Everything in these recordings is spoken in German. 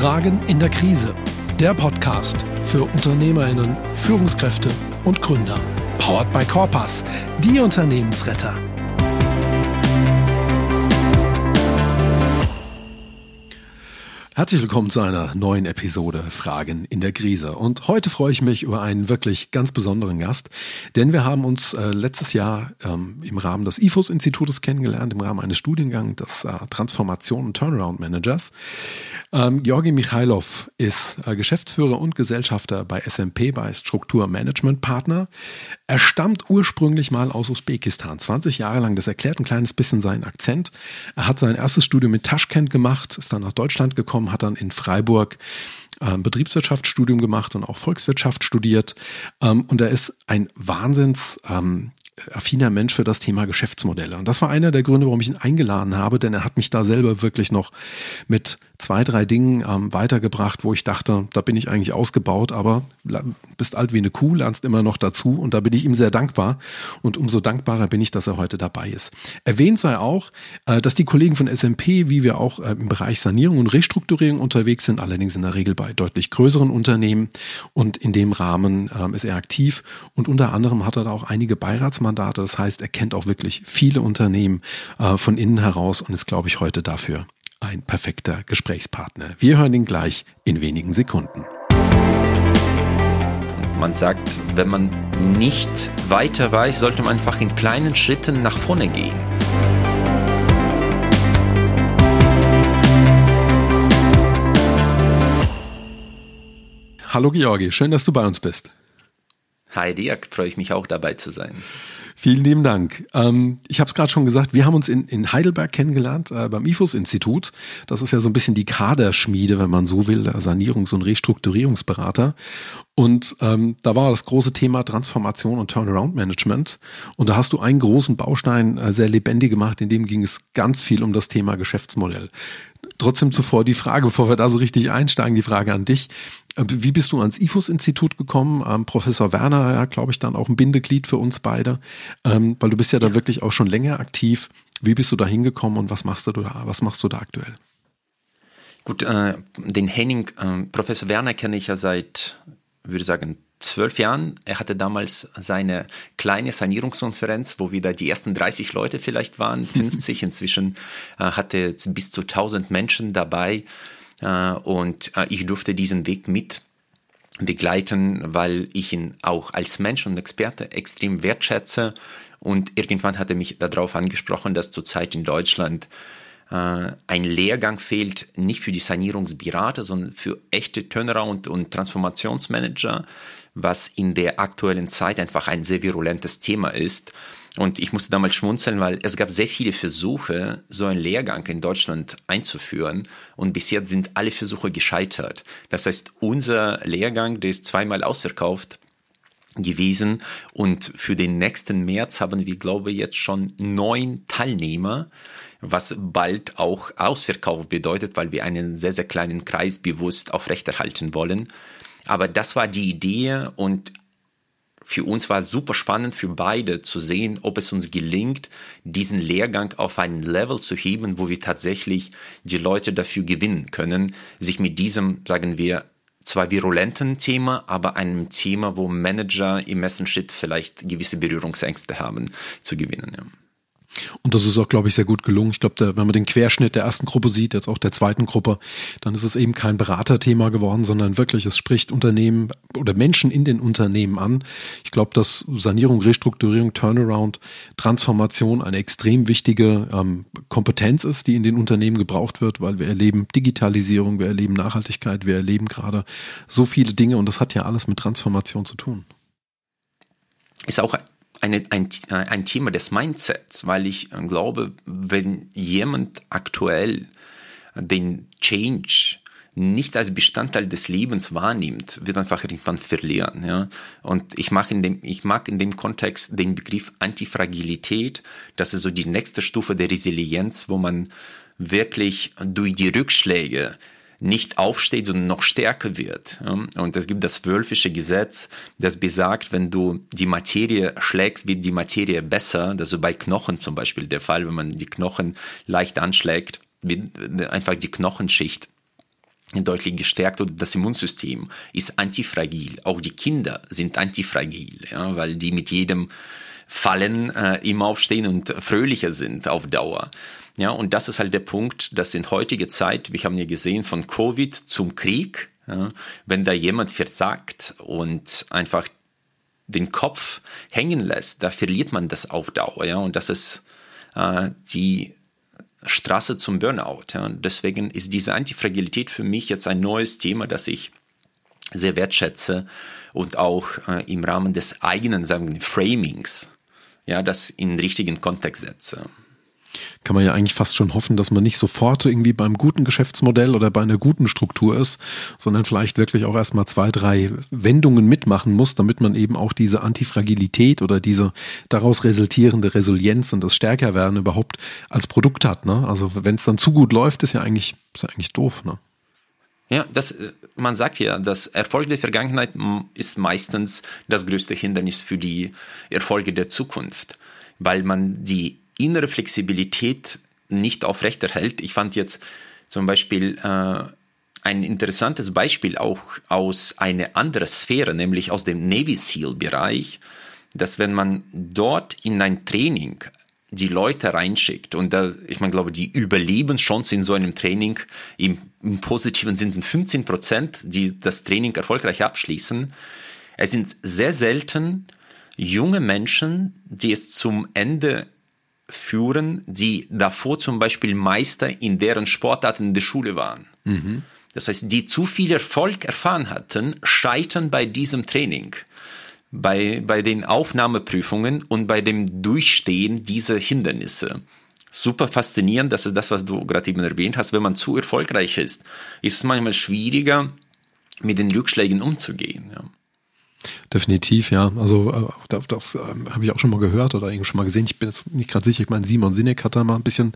Fragen in der Krise. Der Podcast für Unternehmerinnen, Führungskräfte und Gründer. Powered by Corpus, die Unternehmensretter. Herzlich willkommen zu einer neuen Episode Fragen in der Krise. Und heute freue ich mich über einen wirklich ganz besonderen Gast, denn wir haben uns äh, letztes Jahr ähm, im Rahmen des IFOS-Institutes kennengelernt, im Rahmen eines Studiengangs des äh, Transformation- und Turnaround-Managers. Ähm, Georgi Michailov ist äh, Geschäftsführer und Gesellschafter bei SMP, bei Struktur Management Partner. Er stammt ursprünglich mal aus Usbekistan, 20 Jahre lang. Das erklärt ein kleines bisschen seinen Akzent. Er hat sein erstes Studium in Taschkent gemacht, ist dann nach Deutschland gekommen, hat dann in Freiburg ähm, Betriebswirtschaftsstudium gemacht und auch Volkswirtschaft studiert. Ähm, und er ist ein Wahnsinns ähm, affiner Mensch für das Thema Geschäftsmodelle. Und das war einer der Gründe, warum ich ihn eingeladen habe, denn er hat mich da selber wirklich noch mit zwei, drei Dingen ähm, weitergebracht, wo ich dachte, da bin ich eigentlich ausgebaut, aber bist alt wie eine Kuh, lernst immer noch dazu und da bin ich ihm sehr dankbar und umso dankbarer bin ich, dass er heute dabei ist. Erwähnt sei auch, äh, dass die Kollegen von SMP, wie wir auch äh, im Bereich Sanierung und Restrukturierung unterwegs sind, allerdings in der Regel bei deutlich größeren Unternehmen und in dem Rahmen ähm, ist er aktiv und unter anderem hat er da auch einige Beiratsmandate, das heißt, er kennt auch wirklich viele Unternehmen äh, von innen heraus und ist, glaube ich, heute dafür ein perfekter Gesprächspartner. Wir hören ihn gleich in wenigen Sekunden. Man sagt, wenn man nicht weiter weiß, sollte man einfach in kleinen Schritten nach vorne gehen. Hallo Georgi, schön, dass du bei uns bist. Hi Dirk, freue ich mich auch dabei zu sein. Vielen lieben Dank. Ähm, ich habe es gerade schon gesagt, wir haben uns in, in Heidelberg kennengelernt äh, beim IFOS-Institut. Das ist ja so ein bisschen die Kaderschmiede, wenn man so will, Sanierungs- und Restrukturierungsberater. Und ähm, da war das große Thema Transformation und Turnaround-Management. Und da hast du einen großen Baustein äh, sehr lebendig gemacht, in dem ging es ganz viel um das Thema Geschäftsmodell. Trotzdem zuvor die Frage, bevor wir da so richtig einsteigen, die Frage an dich. Äh, wie bist du ans IFUS-Institut gekommen? Ähm, Professor Werner, ja, glaube ich, dann auch ein Bindeglied für uns beide, ähm, weil du bist ja da wirklich auch schon länger aktiv. Wie bist du da hingekommen und was machst du da? Was machst du da aktuell? Gut, äh, den Henning, äh, Professor Werner kenne ich ja seit, würde ich sagen, zwölf Jahren. Er hatte damals seine kleine Sanierungskonferenz, wo wieder die ersten 30 Leute vielleicht waren, 50. Inzwischen äh, hatte bis zu 1000 Menschen dabei. Äh, und äh, ich durfte diesen Weg mit begleiten, weil ich ihn auch als Mensch und Experte extrem wertschätze. Und irgendwann hat er mich darauf angesprochen, dass zurzeit in Deutschland äh, ein Lehrgang fehlt, nicht für die Sanierungsberater, sondern für echte Turnaround- und Transformationsmanager, was in der aktuellen Zeit einfach ein sehr virulentes Thema ist. Und ich musste damals schmunzeln, weil es gab sehr viele Versuche, so einen Lehrgang in Deutschland einzuführen. Und bisher sind alle Versuche gescheitert. Das heißt, unser Lehrgang, der ist zweimal ausverkauft gewesen. Und für den nächsten März haben wir, glaube ich, jetzt schon neun Teilnehmer was bald auch Ausverkauf bedeutet, weil wir einen sehr, sehr kleinen Kreis bewusst aufrechterhalten wollen. Aber das war die Idee und für uns war es super spannend für beide zu sehen, ob es uns gelingt, diesen Lehrgang auf ein Level zu heben, wo wir tatsächlich die Leute dafür gewinnen können, sich mit diesem, sagen wir, zwar virulenten Thema, aber einem Thema, wo Manager im ersten Schritt vielleicht gewisse Berührungsängste haben, zu gewinnen. Ja. Und das ist auch, glaube ich, sehr gut gelungen. Ich glaube, wenn man den Querschnitt der ersten Gruppe sieht, jetzt auch der zweiten Gruppe, dann ist es eben kein Beraterthema geworden, sondern wirklich, es spricht Unternehmen oder Menschen in den Unternehmen an. Ich glaube, dass Sanierung, Restrukturierung, Turnaround, Transformation eine extrem wichtige ähm, Kompetenz ist, die in den Unternehmen gebraucht wird, weil wir erleben Digitalisierung, wir erleben Nachhaltigkeit, wir erleben gerade so viele Dinge und das hat ja alles mit Transformation zu tun. Ist auch eine, ein, ein Thema des Mindsets, weil ich äh, glaube, wenn jemand aktuell den Change nicht als Bestandteil des Lebens wahrnimmt, wird einfach irgendwann verlieren. Ja? Und ich mag, in dem, ich mag in dem Kontext den Begriff Antifragilität. Das ist so die nächste Stufe der Resilienz, wo man wirklich durch die Rückschläge nicht aufsteht, sondern noch stärker wird. Und es gibt das Wölfische Gesetz, das besagt, wenn du die Materie schlägst, wird die Materie besser. Das ist bei Knochen zum Beispiel der Fall, wenn man die Knochen leicht anschlägt, wird einfach die Knochenschicht deutlich gestärkt und das Immunsystem ist antifragil. Auch die Kinder sind antifragil, ja, weil die mit jedem Fallen äh, immer aufstehen und fröhlicher sind auf Dauer. Ja, und das ist halt der Punkt, dass in heutiger Zeit, wir haben ja gesehen, von Covid zum Krieg, ja, wenn da jemand versagt und einfach den Kopf hängen lässt, da verliert man das auf Dauer. Ja, und das ist äh, die Straße zum Burnout. Ja. Deswegen ist diese Antifragilität für mich jetzt ein neues Thema, das ich sehr wertschätze und auch äh, im Rahmen des eigenen sagen wir, Framings, ja, das in den richtigen Kontext setze kann man ja eigentlich fast schon hoffen, dass man nicht sofort irgendwie beim guten Geschäftsmodell oder bei einer guten Struktur ist, sondern vielleicht wirklich auch erstmal zwei, drei Wendungen mitmachen muss, damit man eben auch diese Antifragilität oder diese daraus resultierende Resilienz und das Stärkerwerden überhaupt als Produkt hat. Ne? Also wenn es dann zu gut läuft, ist ja eigentlich, ist ja eigentlich doof. Ne? Ja, das, man sagt ja, das Erfolg der Vergangenheit ist meistens das größte Hindernis für die Erfolge der Zukunft, weil man die innere Flexibilität nicht aufrechterhält. Ich fand jetzt zum Beispiel äh, ein interessantes Beispiel auch aus einer anderen Sphäre, nämlich aus dem Navy SEAL-Bereich, dass wenn man dort in ein Training die Leute reinschickt und da, ich meine, glaube, die Überlebenschance in so einem Training im, im positiven Sinn sind 15 Prozent, die das Training erfolgreich abschließen. Es sind sehr selten junge Menschen, die es zum Ende führen, die davor zum Beispiel Meister in deren Sportarten in der Schule waren. Mhm. Das heißt, die zu viel Erfolg erfahren hatten, scheitern bei diesem Training, bei, bei den Aufnahmeprüfungen und bei dem Durchstehen dieser Hindernisse. Super faszinierend, das ist das, was du gerade eben erwähnt hast. Wenn man zu erfolgreich ist, ist es manchmal schwieriger, mit den Rückschlägen umzugehen. Ja. Definitiv, ja. Also äh, das, äh, habe ich auch schon mal gehört oder irgendwie schon mal gesehen. Ich bin jetzt nicht gerade sicher. Ich meine, Simon Sinek hat da mal ein bisschen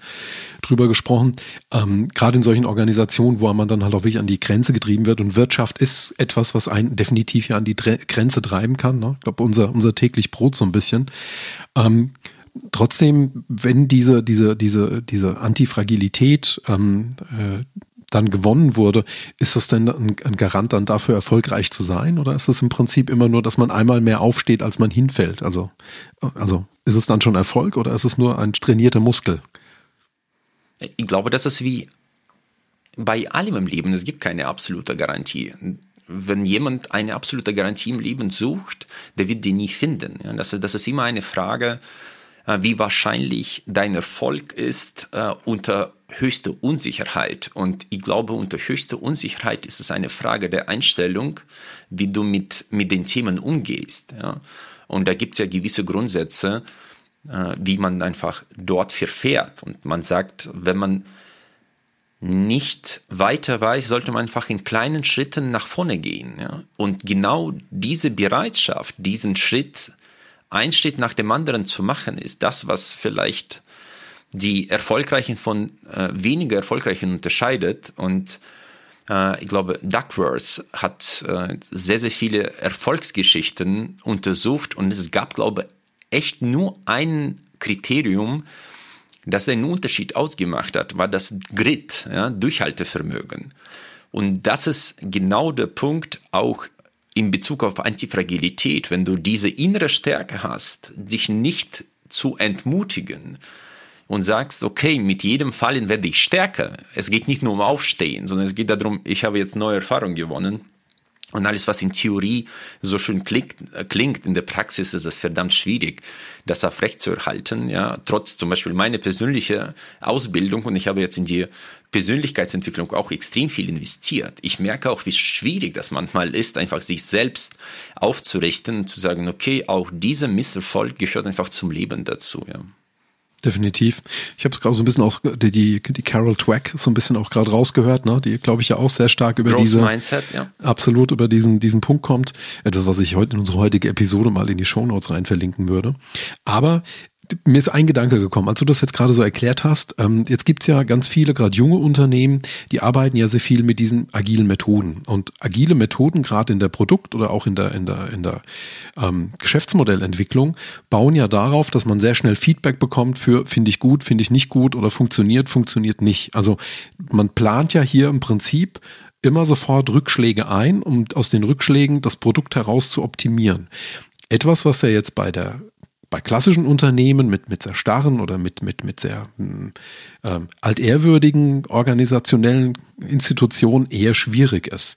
drüber gesprochen. Ähm, gerade in solchen Organisationen, wo man dann halt auch wirklich an die Grenze getrieben wird. Und Wirtschaft ist etwas, was einen definitiv ja an die Dre Grenze treiben kann. Ne? Ich glaube, unser, unser täglich Brot so ein bisschen. Ähm, trotzdem, wenn diese, diese, diese, diese Antifragilität ähm, äh, dann gewonnen wurde, ist das denn ein, Garant dann dafür, erfolgreich zu sein? Oder ist es im Prinzip immer nur, dass man einmal mehr aufsteht, als man hinfällt? Also, also ist es dann schon Erfolg oder ist es nur ein trainierter Muskel? Ich glaube, das ist wie bei allem im Leben. Es gibt keine absolute Garantie. Wenn jemand eine absolute Garantie im Leben sucht, der wird die nie finden. Das, das ist immer eine Frage, wie wahrscheinlich dein Erfolg ist äh, unter höchster Unsicherheit. Und ich glaube, unter höchster Unsicherheit ist es eine Frage der Einstellung, wie du mit, mit den Themen umgehst. Ja? Und da gibt es ja gewisse Grundsätze, äh, wie man einfach dort verfährt. Und man sagt, wenn man nicht weiter weiß, sollte man einfach in kleinen Schritten nach vorne gehen. Ja? Und genau diese Bereitschaft, diesen Schritt ein Schritt nach dem anderen zu machen, ist das, was vielleicht die Erfolgreichen von äh, weniger Erfolgreichen unterscheidet. Und äh, ich glaube, Duckworth hat äh, sehr, sehr viele Erfolgsgeschichten untersucht und es gab, glaube ich, echt nur ein Kriterium, das einen Unterschied ausgemacht hat, war das Grit, ja, Durchhaltevermögen. Und das ist genau der Punkt auch in Bezug auf Antifragilität, wenn du diese innere Stärke hast, dich nicht zu entmutigen und sagst, okay, mit jedem Fallen werde ich stärker. Es geht nicht nur um Aufstehen, sondern es geht darum, ich habe jetzt neue Erfahrungen gewonnen. Und alles, was in Theorie so schön klingt, klingt, in der Praxis ist es verdammt schwierig, das aufrechtzuerhalten. Ja, trotz zum Beispiel meiner persönlichen Ausbildung und ich habe jetzt in die Persönlichkeitsentwicklung auch extrem viel investiert. Ich merke auch, wie schwierig das manchmal ist, einfach sich selbst aufzurichten, zu sagen, okay, auch dieser Misserfolg gehört einfach zum Leben dazu. Ja definitiv. Ich habe es gerade so ein bisschen auch die, die, die Carol Twack so ein bisschen auch gerade rausgehört, ne? Die glaube ich ja auch sehr stark über diese Mindset, ja. absolut über diesen diesen Punkt kommt. Etwas, was ich heute in unsere heutige Episode mal in die Show Notes rein verlinken würde. Aber mir ist ein Gedanke gekommen, als du das jetzt gerade so erklärt hast. Ähm, jetzt gibt's ja ganz viele, gerade junge Unternehmen, die arbeiten ja sehr viel mit diesen agilen Methoden. Und agile Methoden, gerade in der Produkt- oder auch in der, in der, in der ähm, Geschäftsmodellentwicklung, bauen ja darauf, dass man sehr schnell Feedback bekommt für finde ich gut, finde ich nicht gut oder funktioniert, funktioniert nicht. Also man plant ja hier im Prinzip immer sofort Rückschläge ein, um aus den Rückschlägen das Produkt heraus zu optimieren. Etwas, was ja jetzt bei der bei klassischen Unternehmen mit, mit sehr starren oder mit, mit, mit sehr äh, altehrwürdigen organisationellen Institutionen eher schwierig ist.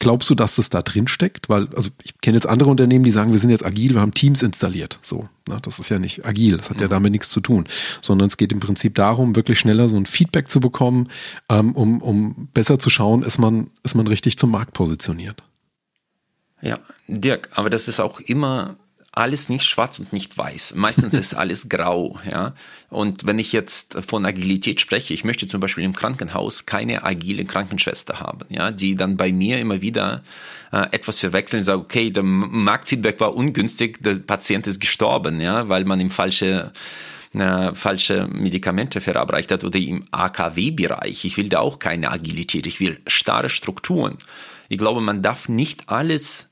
Glaubst du, dass das da drin steckt? Weil, also ich kenne jetzt andere Unternehmen, die sagen, wir sind jetzt agil, wir haben Teams installiert. So, na, das ist ja nicht agil, das hat mhm. ja damit nichts zu tun. Sondern es geht im Prinzip darum, wirklich schneller so ein Feedback zu bekommen, ähm, um, um besser zu schauen, ist man, ist man richtig zum Markt positioniert. Ja, Dirk, aber das ist auch immer alles nicht schwarz und nicht weiß. Meistens ist alles grau, ja. Und wenn ich jetzt von Agilität spreche, ich möchte zum Beispiel im Krankenhaus keine agile Krankenschwester haben, ja, die dann bei mir immer wieder äh, etwas verwechseln und sagen, okay, der Marktfeedback war ungünstig, der Patient ist gestorben, ja, weil man ihm falsche äh, falsche Medikamente verabreicht hat oder im AKW-Bereich. Ich will da auch keine Agilität, ich will starre Strukturen. Ich glaube, man darf nicht alles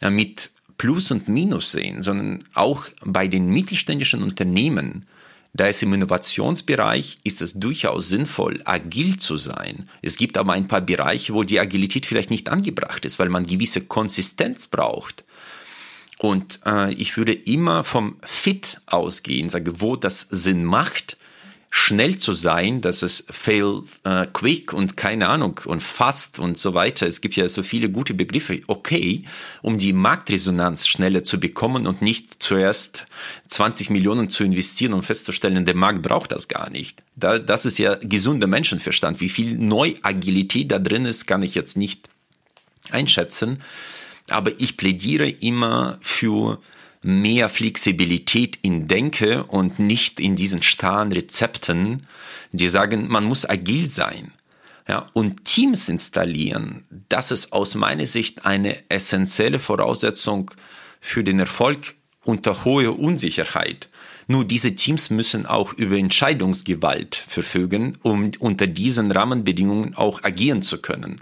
äh, mit Plus und Minus sehen, sondern auch bei den mittelständischen Unternehmen, da ist im Innovationsbereich ist es durchaus sinnvoll, agil zu sein. Es gibt aber ein paar Bereiche, wo die Agilität vielleicht nicht angebracht ist, weil man gewisse Konsistenz braucht. Und äh, ich würde immer vom Fit ausgehen, sage, wo das Sinn macht schnell zu sein, dass es fail uh, quick und keine Ahnung und fast und so weiter. Es gibt ja so viele gute Begriffe. Okay, um die Marktresonanz schneller zu bekommen und nicht zuerst 20 Millionen zu investieren und festzustellen, der Markt braucht das gar nicht. Da, das ist ja gesunder Menschenverstand. Wie viel Neuagilität da drin ist, kann ich jetzt nicht einschätzen. Aber ich plädiere immer für mehr Flexibilität in Denke und nicht in diesen starren Rezepten, die sagen, man muss agil sein. Ja, und Teams installieren, das ist aus meiner Sicht eine essentielle Voraussetzung für den Erfolg unter hoher Unsicherheit. Nur diese Teams müssen auch über Entscheidungsgewalt verfügen, um unter diesen Rahmenbedingungen auch agieren zu können.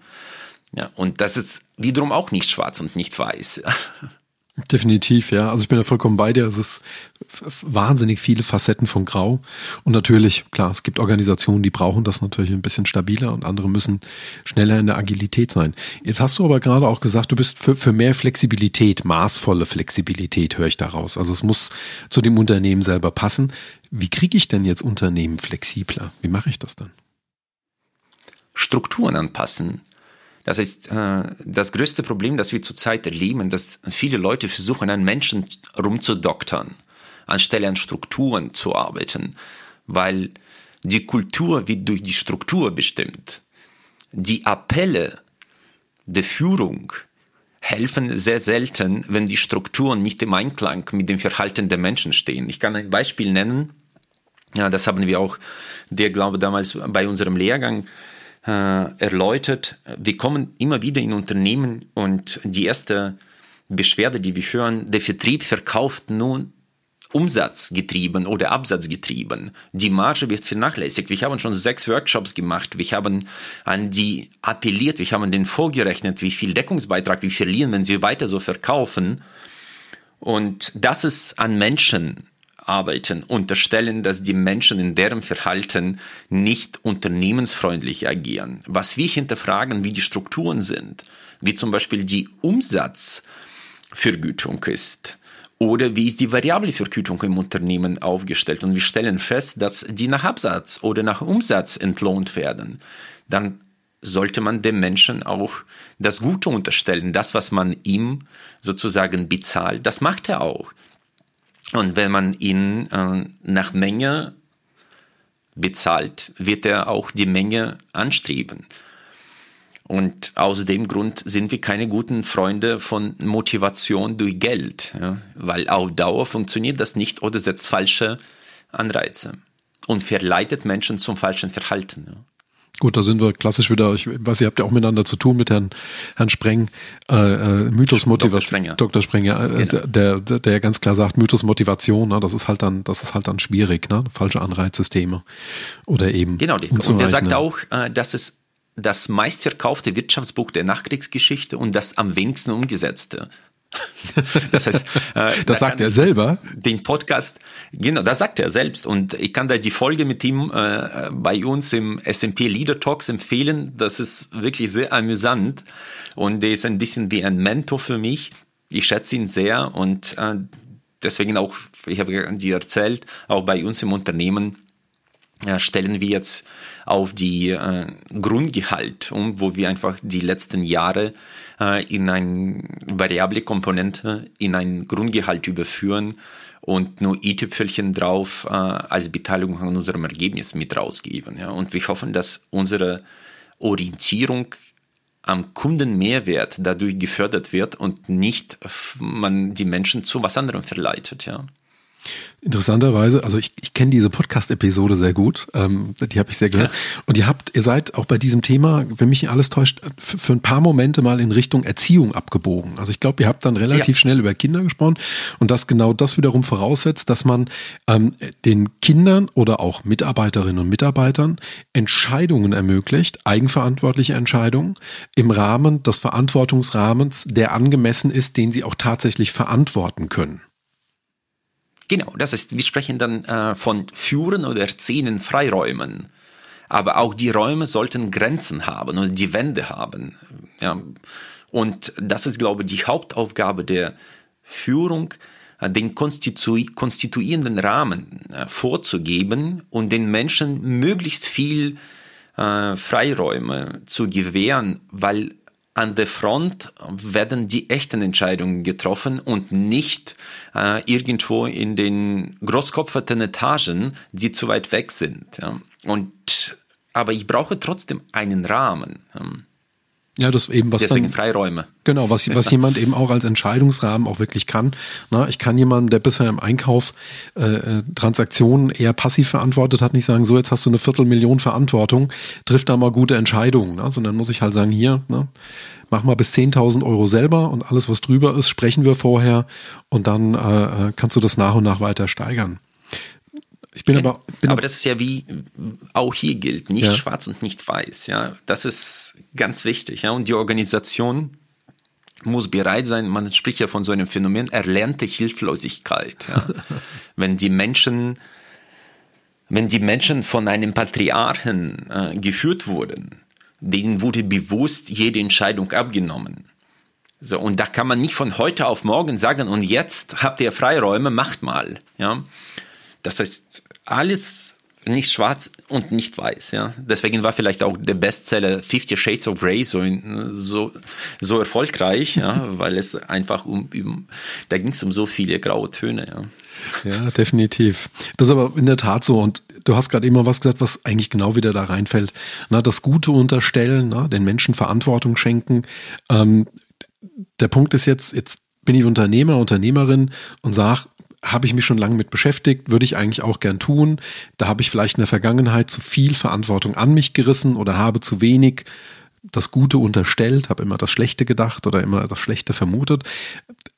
Ja, und das ist wiederum auch nicht schwarz und nicht weiß. Definitiv, ja. Also ich bin da vollkommen bei dir. Es ist wahnsinnig viele Facetten von Grau. Und natürlich, klar, es gibt Organisationen, die brauchen das natürlich ein bisschen stabiler und andere müssen schneller in der Agilität sein. Jetzt hast du aber gerade auch gesagt, du bist für, für mehr Flexibilität, maßvolle Flexibilität, höre ich daraus. Also es muss zu dem Unternehmen selber passen. Wie kriege ich denn jetzt Unternehmen flexibler? Wie mache ich das dann? Strukturen anpassen. Das ist äh, das größte Problem, das wir zurzeit erleben, dass viele Leute versuchen, an Menschen rumzudoktern, anstelle an Strukturen zu arbeiten, weil die Kultur wird durch die Struktur bestimmt. Die Appelle der Führung helfen sehr selten, wenn die Strukturen nicht im Einklang mit dem Verhalten der Menschen stehen. Ich kann ein Beispiel nennen. Ja, das haben wir auch, der glaube damals bei unserem Lehrgang äh, erläutert. Wir kommen immer wieder in Unternehmen und die erste Beschwerde, die wir hören, der Vertrieb verkauft nun umsatzgetrieben oder absatzgetrieben. Die Marge wird vernachlässigt. Wir haben schon sechs Workshops gemacht. Wir haben an die appelliert. Wir haben den vorgerechnet, wie viel Deckungsbeitrag wir verlieren, wenn sie weiter so verkaufen. Und das ist an Menschen arbeiten, unterstellen, dass die Menschen in deren Verhalten nicht unternehmensfreundlich agieren. Was wir hinterfragen, wie die Strukturen sind, wie zum Beispiel die Umsatzvergütung ist oder wie ist die variable Vergütung im Unternehmen aufgestellt und wir stellen fest, dass die nach Absatz oder nach Umsatz entlohnt werden, dann sollte man dem Menschen auch das Gute unterstellen. Das, was man ihm sozusagen bezahlt, das macht er auch. Und wenn man ihn äh, nach Menge bezahlt, wird er auch die Menge anstreben. Und aus dem Grund sind wir keine guten Freunde von Motivation durch Geld, ja? weil auf Dauer funktioniert das nicht oder setzt falsche Anreize und verleitet Menschen zum falschen Verhalten. Ja? Gut, da sind wir klassisch wieder, ich weiß, ihr habt ja auch miteinander zu tun mit Herrn, Herrn Spreng, äh, äh, Mythos Motivation. Dr. Sprenger. Dr. Sprenger, äh, genau. der, der, der ganz klar sagt, Mythos Motivation, ne, das ist halt dann, das ist halt dann schwierig, ne? Falsche Anreizsysteme. Oder eben. Genau, und der sagt auch, äh, dass es das meistverkaufte Wirtschaftsbuch der Nachkriegsgeschichte und das am wenigsten umgesetzte Das heißt, äh, das sagt er selber. Den Podcast, genau, das sagt er selbst. Und ich kann da die Folge mit ihm äh, bei uns im SMP Leader Talks empfehlen. Das ist wirklich sehr amüsant. Und der ist ein bisschen wie ein Mentor für mich. Ich schätze ihn sehr und äh, deswegen auch, ich habe dir erzählt, auch bei uns im Unternehmen äh, stellen wir jetzt auf die äh, Grundgehalt um, wo wir einfach die letzten Jahre äh, in eine variable Komponente in ein Grundgehalt überführen und nur i-Tüpfelchen drauf äh, als Beteiligung an unserem Ergebnis mit rausgeben. Ja? Und wir hoffen, dass unsere Orientierung am Kundenmehrwert dadurch gefördert wird und nicht man die Menschen zu was anderem verleitet. Ja. Interessanterweise, also ich, ich kenne diese Podcast-Episode sehr gut, ähm, die habe ich sehr gehört. Ja. Und ihr habt, ihr seid auch bei diesem Thema, wenn mich nicht alles täuscht, für, für ein paar Momente mal in Richtung Erziehung abgebogen. Also ich glaube, ihr habt dann relativ ja. schnell über Kinder gesprochen und das genau das wiederum voraussetzt, dass man ähm, den Kindern oder auch Mitarbeiterinnen und Mitarbeitern Entscheidungen ermöglicht, eigenverantwortliche Entscheidungen im Rahmen des Verantwortungsrahmens, der angemessen ist, den sie auch tatsächlich verantworten können. Genau, das ist, wir sprechen dann äh, von Führen oder Erzählen Freiräumen. Aber auch die Räume sollten Grenzen haben oder die Wände haben. Ja. Und das ist, glaube ich, die Hauptaufgabe der Führung, äh, den konstitu konstituierenden Rahmen äh, vorzugeben und den Menschen möglichst viel äh, Freiräume zu gewähren, weil an der Front werden die echten Entscheidungen getroffen und nicht äh, irgendwo in den großkopferten Etagen, die zu weit weg sind. Ja. Und aber ich brauche trotzdem einen Rahmen. Ja, das eben was Deswegen dann, Freiräume. Genau, was, was jemand eben auch als Entscheidungsrahmen auch wirklich kann. Na, ich kann jemanden, der bisher im Einkauf äh, äh, Transaktionen eher passiv verantwortet hat, nicht sagen, so jetzt hast du eine Viertelmillion Verantwortung, trifft da mal gute Entscheidungen. Ne? Sondern muss ich halt sagen, hier, ne, mach mal bis 10.000 Euro selber und alles, was drüber ist, sprechen wir vorher und dann äh, äh kannst du das nach und nach weiter steigern. Ich bin aber, bin aber das ist ja wie auch hier gilt, nicht ja. schwarz und nicht weiß. Ja, das ist ganz wichtig. Ja, und die Organisation muss bereit sein. Man spricht ja von so einem Phänomen erlernte Hilflosigkeit. Ja. wenn die Menschen, wenn die Menschen von einem Patriarchen äh, geführt wurden, denen wurde bewusst jede Entscheidung abgenommen. So, und da kann man nicht von heute auf morgen sagen, und jetzt habt ihr Freiräume, macht mal. Ja. Das heißt, alles nicht schwarz und nicht weiß, ja. Deswegen war vielleicht auch der Bestseller Fifty Shades of Grey so, so, so erfolgreich, ja, weil es einfach um, um da ging es um so viele graue Töne, ja. Ja, definitiv. Das ist aber in der Tat so. Und du hast gerade immer was gesagt, was eigentlich genau wieder da reinfällt. Na, das Gute unterstellen, na, den Menschen Verantwortung schenken. Ähm, der Punkt ist jetzt, jetzt bin ich Unternehmer, Unternehmerin und sag, habe ich mich schon lange mit beschäftigt, würde ich eigentlich auch gern tun. Da habe ich vielleicht in der Vergangenheit zu viel Verantwortung an mich gerissen oder habe zu wenig das Gute unterstellt, habe immer das Schlechte gedacht oder immer das Schlechte vermutet.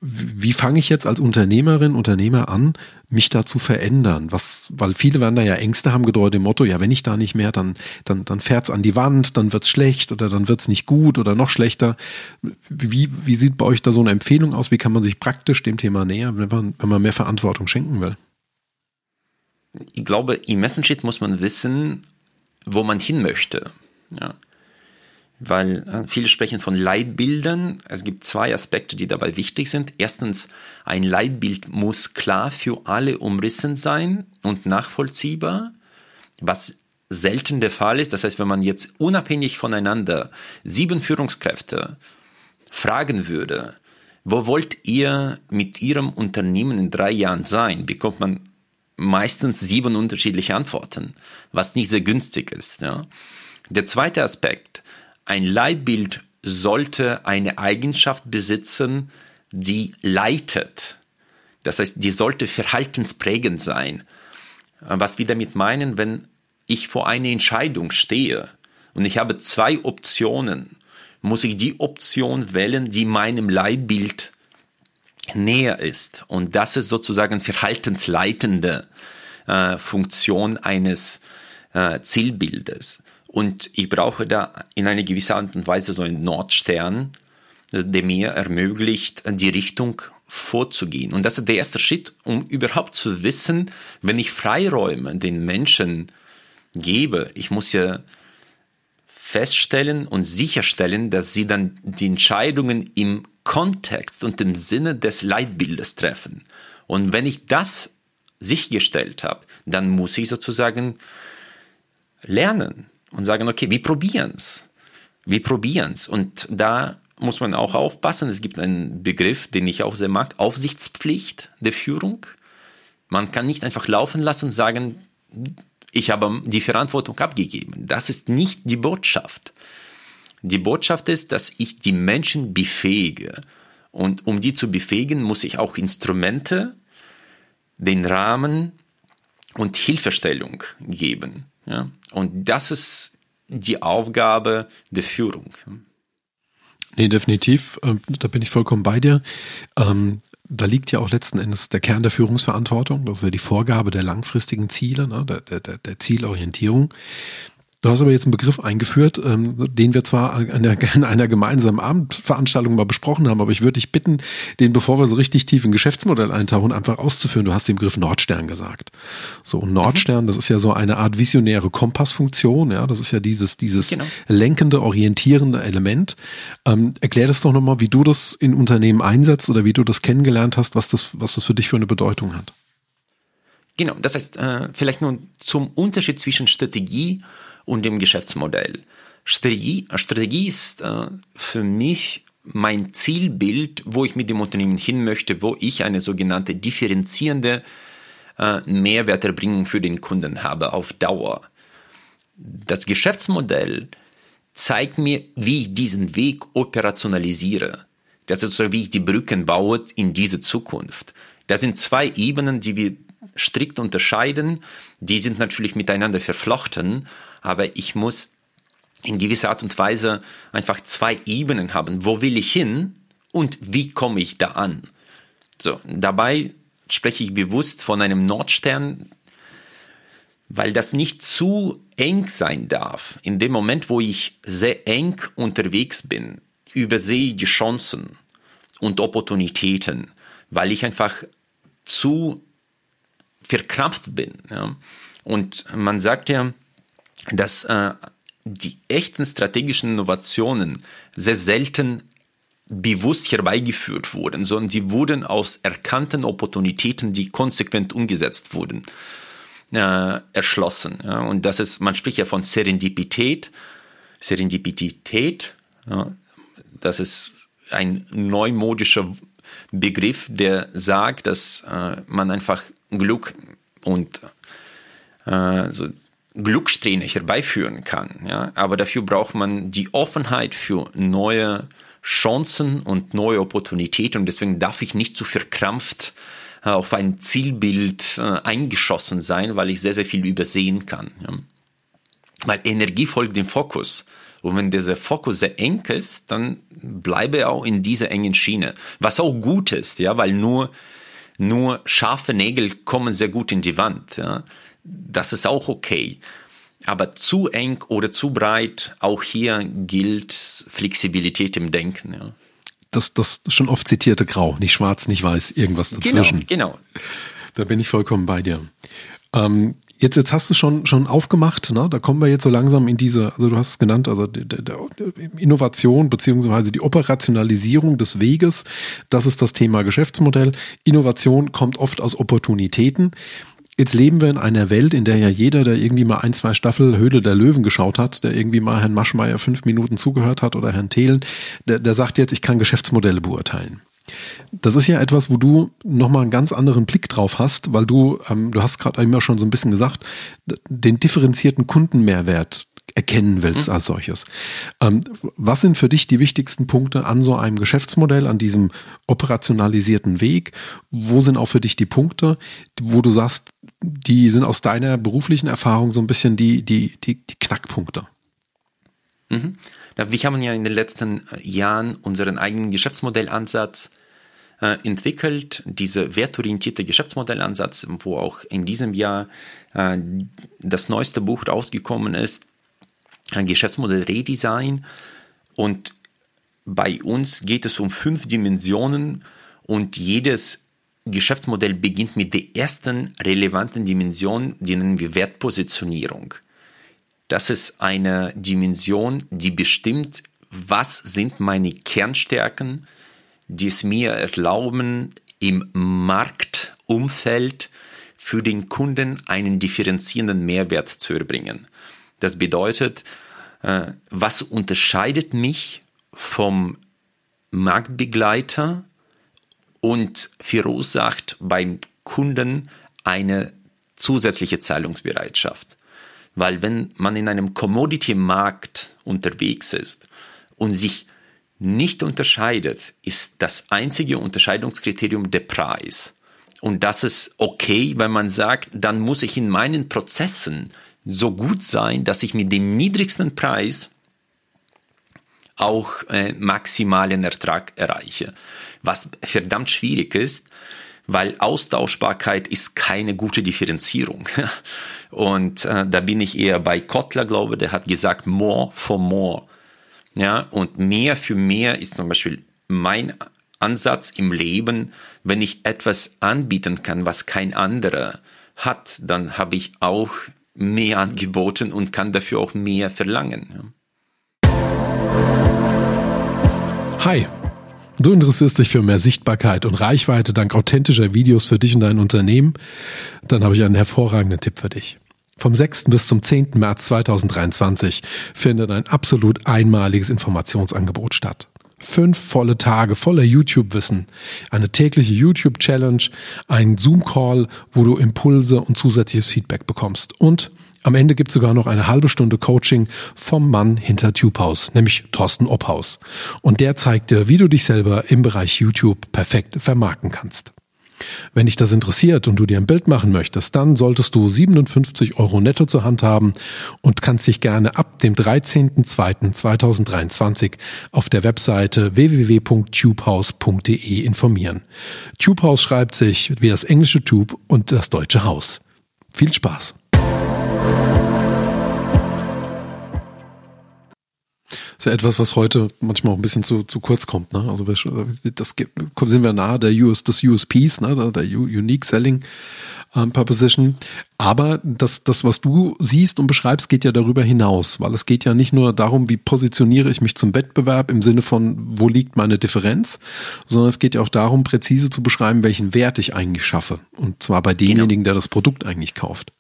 Wie fange ich jetzt als Unternehmerin, Unternehmer an, mich da zu verändern? Was, weil viele werden da ja Ängste haben gedeutet im Motto, ja, wenn ich da nicht mehr, dann, dann, dann fährt's an die Wand, dann wird's schlecht oder dann wird's nicht gut oder noch schlechter. Wie, wie sieht bei euch da so eine Empfehlung aus? Wie kann man sich praktisch dem Thema nähern, wenn man, wenn man mehr Verantwortung schenken will? Ich glaube, im ersten Schritt muss man wissen, wo man hin möchte. Ja weil viele sprechen von Leitbildern. Es gibt zwei Aspekte, die dabei wichtig sind. Erstens, ein Leitbild muss klar für alle umrissen sein und nachvollziehbar, was selten der Fall ist. Das heißt, wenn man jetzt unabhängig voneinander sieben Führungskräfte fragen würde, wo wollt ihr mit Ihrem Unternehmen in drei Jahren sein, bekommt man meistens sieben unterschiedliche Antworten, was nicht sehr günstig ist. Ja. Der zweite Aspekt, ein Leitbild sollte eine Eigenschaft besitzen, die leitet. Das heißt, die sollte verhaltensprägend sein. Was wir damit meinen, wenn ich vor einer Entscheidung stehe und ich habe zwei Optionen, muss ich die Option wählen, die meinem Leitbild näher ist. Und das ist sozusagen verhaltensleitende äh, Funktion eines äh, Zielbildes. Und ich brauche da in einer gewissen Art und Weise so einen Nordstern, der mir ermöglicht, die Richtung vorzugehen. Und das ist der erste Schritt, um überhaupt zu wissen, wenn ich Freiräume den Menschen gebe, ich muss ja feststellen und sicherstellen, dass sie dann die Entscheidungen im Kontext und im Sinne des Leitbildes treffen. Und wenn ich das sichergestellt habe, dann muss ich sozusagen lernen und sagen, okay, wir probieren's. Wir probieren's. Und da muss man auch aufpassen. Es gibt einen Begriff, den ich auch sehr mag, Aufsichtspflicht der Führung. Man kann nicht einfach laufen lassen und sagen, ich habe die Verantwortung abgegeben. Das ist nicht die Botschaft. Die Botschaft ist, dass ich die Menschen befähige. Und um die zu befähigen, muss ich auch Instrumente, den Rahmen und Hilfestellung geben. Ja? Und das ist die Aufgabe der Führung. Nee, definitiv. Ähm, da bin ich vollkommen bei dir. Ähm, da liegt ja auch letzten Endes der Kern der Führungsverantwortung. Das ist ja die Vorgabe der langfristigen Ziele, ne, der, der, der Zielorientierung. Du hast aber jetzt einen Begriff eingeführt, ähm, den wir zwar in einer gemeinsamen Abendveranstaltung mal besprochen haben, aber ich würde dich bitten, den, bevor wir so richtig tief in Geschäftsmodell eintauchen, einfach auszuführen. Du hast den Begriff Nordstern gesagt. So, und Nordstern, das ist ja so eine Art visionäre Kompassfunktion, ja, das ist ja dieses, dieses genau. lenkende, orientierende Element. Ähm, erklär das doch nochmal, wie du das in Unternehmen einsetzt oder wie du das kennengelernt hast, was das, was das für dich für eine Bedeutung hat. Genau, das heißt, äh, vielleicht nur zum Unterschied zwischen Strategie und dem Geschäftsmodell. Strategie, Strategie ist äh, für mich mein Zielbild, wo ich mit dem Unternehmen hin möchte, wo ich eine sogenannte differenzierende äh, Mehrwerterbringung für den Kunden habe auf Dauer. Das Geschäftsmodell zeigt mir, wie ich diesen Weg operationalisiere. Das ist so, wie ich die Brücken baue in diese Zukunft. Das sind zwei Ebenen, die wir strikt unterscheiden. Die sind natürlich miteinander verflochten, aber ich muss in gewisser Art und Weise einfach zwei Ebenen haben. Wo will ich hin und wie komme ich da an? So, dabei spreche ich bewusst von einem Nordstern, weil das nicht zu eng sein darf. In dem Moment, wo ich sehr eng unterwegs bin, übersehe ich die Chancen und Opportunitäten, weil ich einfach zu verkrampft bin. Ja. Und man sagt ja, dass äh, die echten strategischen Innovationen sehr selten bewusst herbeigeführt wurden, sondern die wurden aus erkannten Opportunitäten, die konsequent umgesetzt wurden, äh, erschlossen. Ja. Und das ist, man spricht ja von Serendipität. Serendipität, ja, das ist ein neumodischer Begriff, der sagt, dass äh, man einfach Glück und äh, so Glückssträhne herbeiführen kann. Ja? Aber dafür braucht man die Offenheit für neue Chancen und neue Opportunitäten und deswegen darf ich nicht zu verkrampft äh, auf ein Zielbild äh, eingeschossen sein, weil ich sehr, sehr viel übersehen kann. Ja? Weil Energie folgt dem Fokus. Und wenn dieser Fokus sehr eng ist, dann bleibe er auch in dieser engen Schiene. Was auch gut ist, ja, weil nur, nur scharfe Nägel kommen sehr gut in die Wand. Ja das ist auch okay. Aber zu eng oder zu breit, auch hier gilt Flexibilität im Denken. Ja. Das, das schon oft zitierte Grau, nicht schwarz, nicht weiß, irgendwas dazwischen. Genau, genau. Da bin ich vollkommen bei dir. Ähm, jetzt, jetzt hast du schon, schon aufgemacht, ne? da kommen wir jetzt so langsam in diese, also du hast es genannt, also die, die, die Innovation beziehungsweise die Operationalisierung des Weges, das ist das Thema Geschäftsmodell. Innovation kommt oft aus Opportunitäten. Jetzt leben wir in einer Welt, in der ja jeder, der irgendwie mal ein, zwei Staffel Höhle der Löwen geschaut hat, der irgendwie mal Herrn Maschmeyer fünf Minuten zugehört hat oder Herrn Thelen, der, der sagt jetzt, ich kann Geschäftsmodelle beurteilen. Das ist ja etwas, wo du nochmal einen ganz anderen Blick drauf hast, weil du, ähm, du hast gerade immer schon so ein bisschen gesagt, den differenzierten Kundenmehrwert erkennen willst mhm. als solches. Ähm, was sind für dich die wichtigsten Punkte an so einem Geschäftsmodell, an diesem operationalisierten Weg? Wo sind auch für dich die Punkte, wo du sagst, die sind aus deiner beruflichen Erfahrung so ein bisschen die, die, die, die Knackpunkte? Mhm. Wir haben ja in den letzten Jahren unseren eigenen Geschäftsmodellansatz äh, entwickelt, diese wertorientierte Geschäftsmodellansatz, wo auch in diesem Jahr äh, das neueste Buch rausgekommen ist, ein Geschäftsmodell Redesign und bei uns geht es um fünf Dimensionen und jedes Geschäftsmodell beginnt mit der ersten relevanten Dimension, die nennen wir Wertpositionierung. Das ist eine Dimension, die bestimmt, was sind meine Kernstärken, die es mir erlauben, im Marktumfeld für den Kunden einen differenzierenden Mehrwert zu erbringen. Das bedeutet, äh, was unterscheidet mich vom Marktbegleiter und verursacht beim Kunden eine zusätzliche Zahlungsbereitschaft. Weil wenn man in einem Commodity-Markt unterwegs ist und sich nicht unterscheidet, ist das einzige Unterscheidungskriterium der Preis. Und das ist okay, wenn man sagt, dann muss ich in meinen Prozessen so gut sein, dass ich mit dem niedrigsten Preis auch äh, maximalen Ertrag erreiche. Was verdammt schwierig ist, weil Austauschbarkeit ist keine gute Differenzierung. Und äh, da bin ich eher bei Kotler, glaube der hat gesagt, more for more. Ja, und mehr für mehr ist zum Beispiel mein Ansatz im Leben, wenn ich etwas anbieten kann, was kein anderer hat, dann habe ich auch mehr angeboten und kann dafür auch mehr verlangen. Hi, du interessierst dich für mehr Sichtbarkeit und Reichweite dank authentischer Videos für dich und dein Unternehmen? Dann habe ich einen hervorragenden Tipp für dich. Vom 6. bis zum 10. März 2023 findet ein absolut einmaliges Informationsangebot statt. Fünf volle Tage voller YouTube-Wissen, eine tägliche YouTube-Challenge, ein Zoom-Call, wo du Impulse und zusätzliches Feedback bekommst und am Ende gibt es sogar noch eine halbe Stunde Coaching vom Mann hinter TubeHaus, nämlich Thorsten Obhaus. Und der zeigt dir, wie du dich selber im Bereich YouTube perfekt vermarkten kannst. Wenn dich das interessiert und du dir ein Bild machen möchtest, dann solltest du 57 Euro netto zur Hand haben und kannst dich gerne ab dem 13.02.2023 auf der Webseite www.tubehouse.de informieren. Tubehouse schreibt sich wie das englische Tube und das deutsche Haus. Viel Spaß! Ist ja etwas, was heute manchmal auch ein bisschen zu, zu kurz kommt. Ne? Also das sind wir nahe der US, des USPs, ne? der Unique Selling ähm, Proposition. Aber das, das, was du siehst und beschreibst, geht ja darüber hinaus, weil es geht ja nicht nur darum, wie positioniere ich mich zum Wettbewerb im Sinne von, wo liegt meine Differenz, sondern es geht ja auch darum, präzise zu beschreiben, welchen Wert ich eigentlich schaffe. Und zwar bei genau. demjenigen, der das Produkt eigentlich kauft.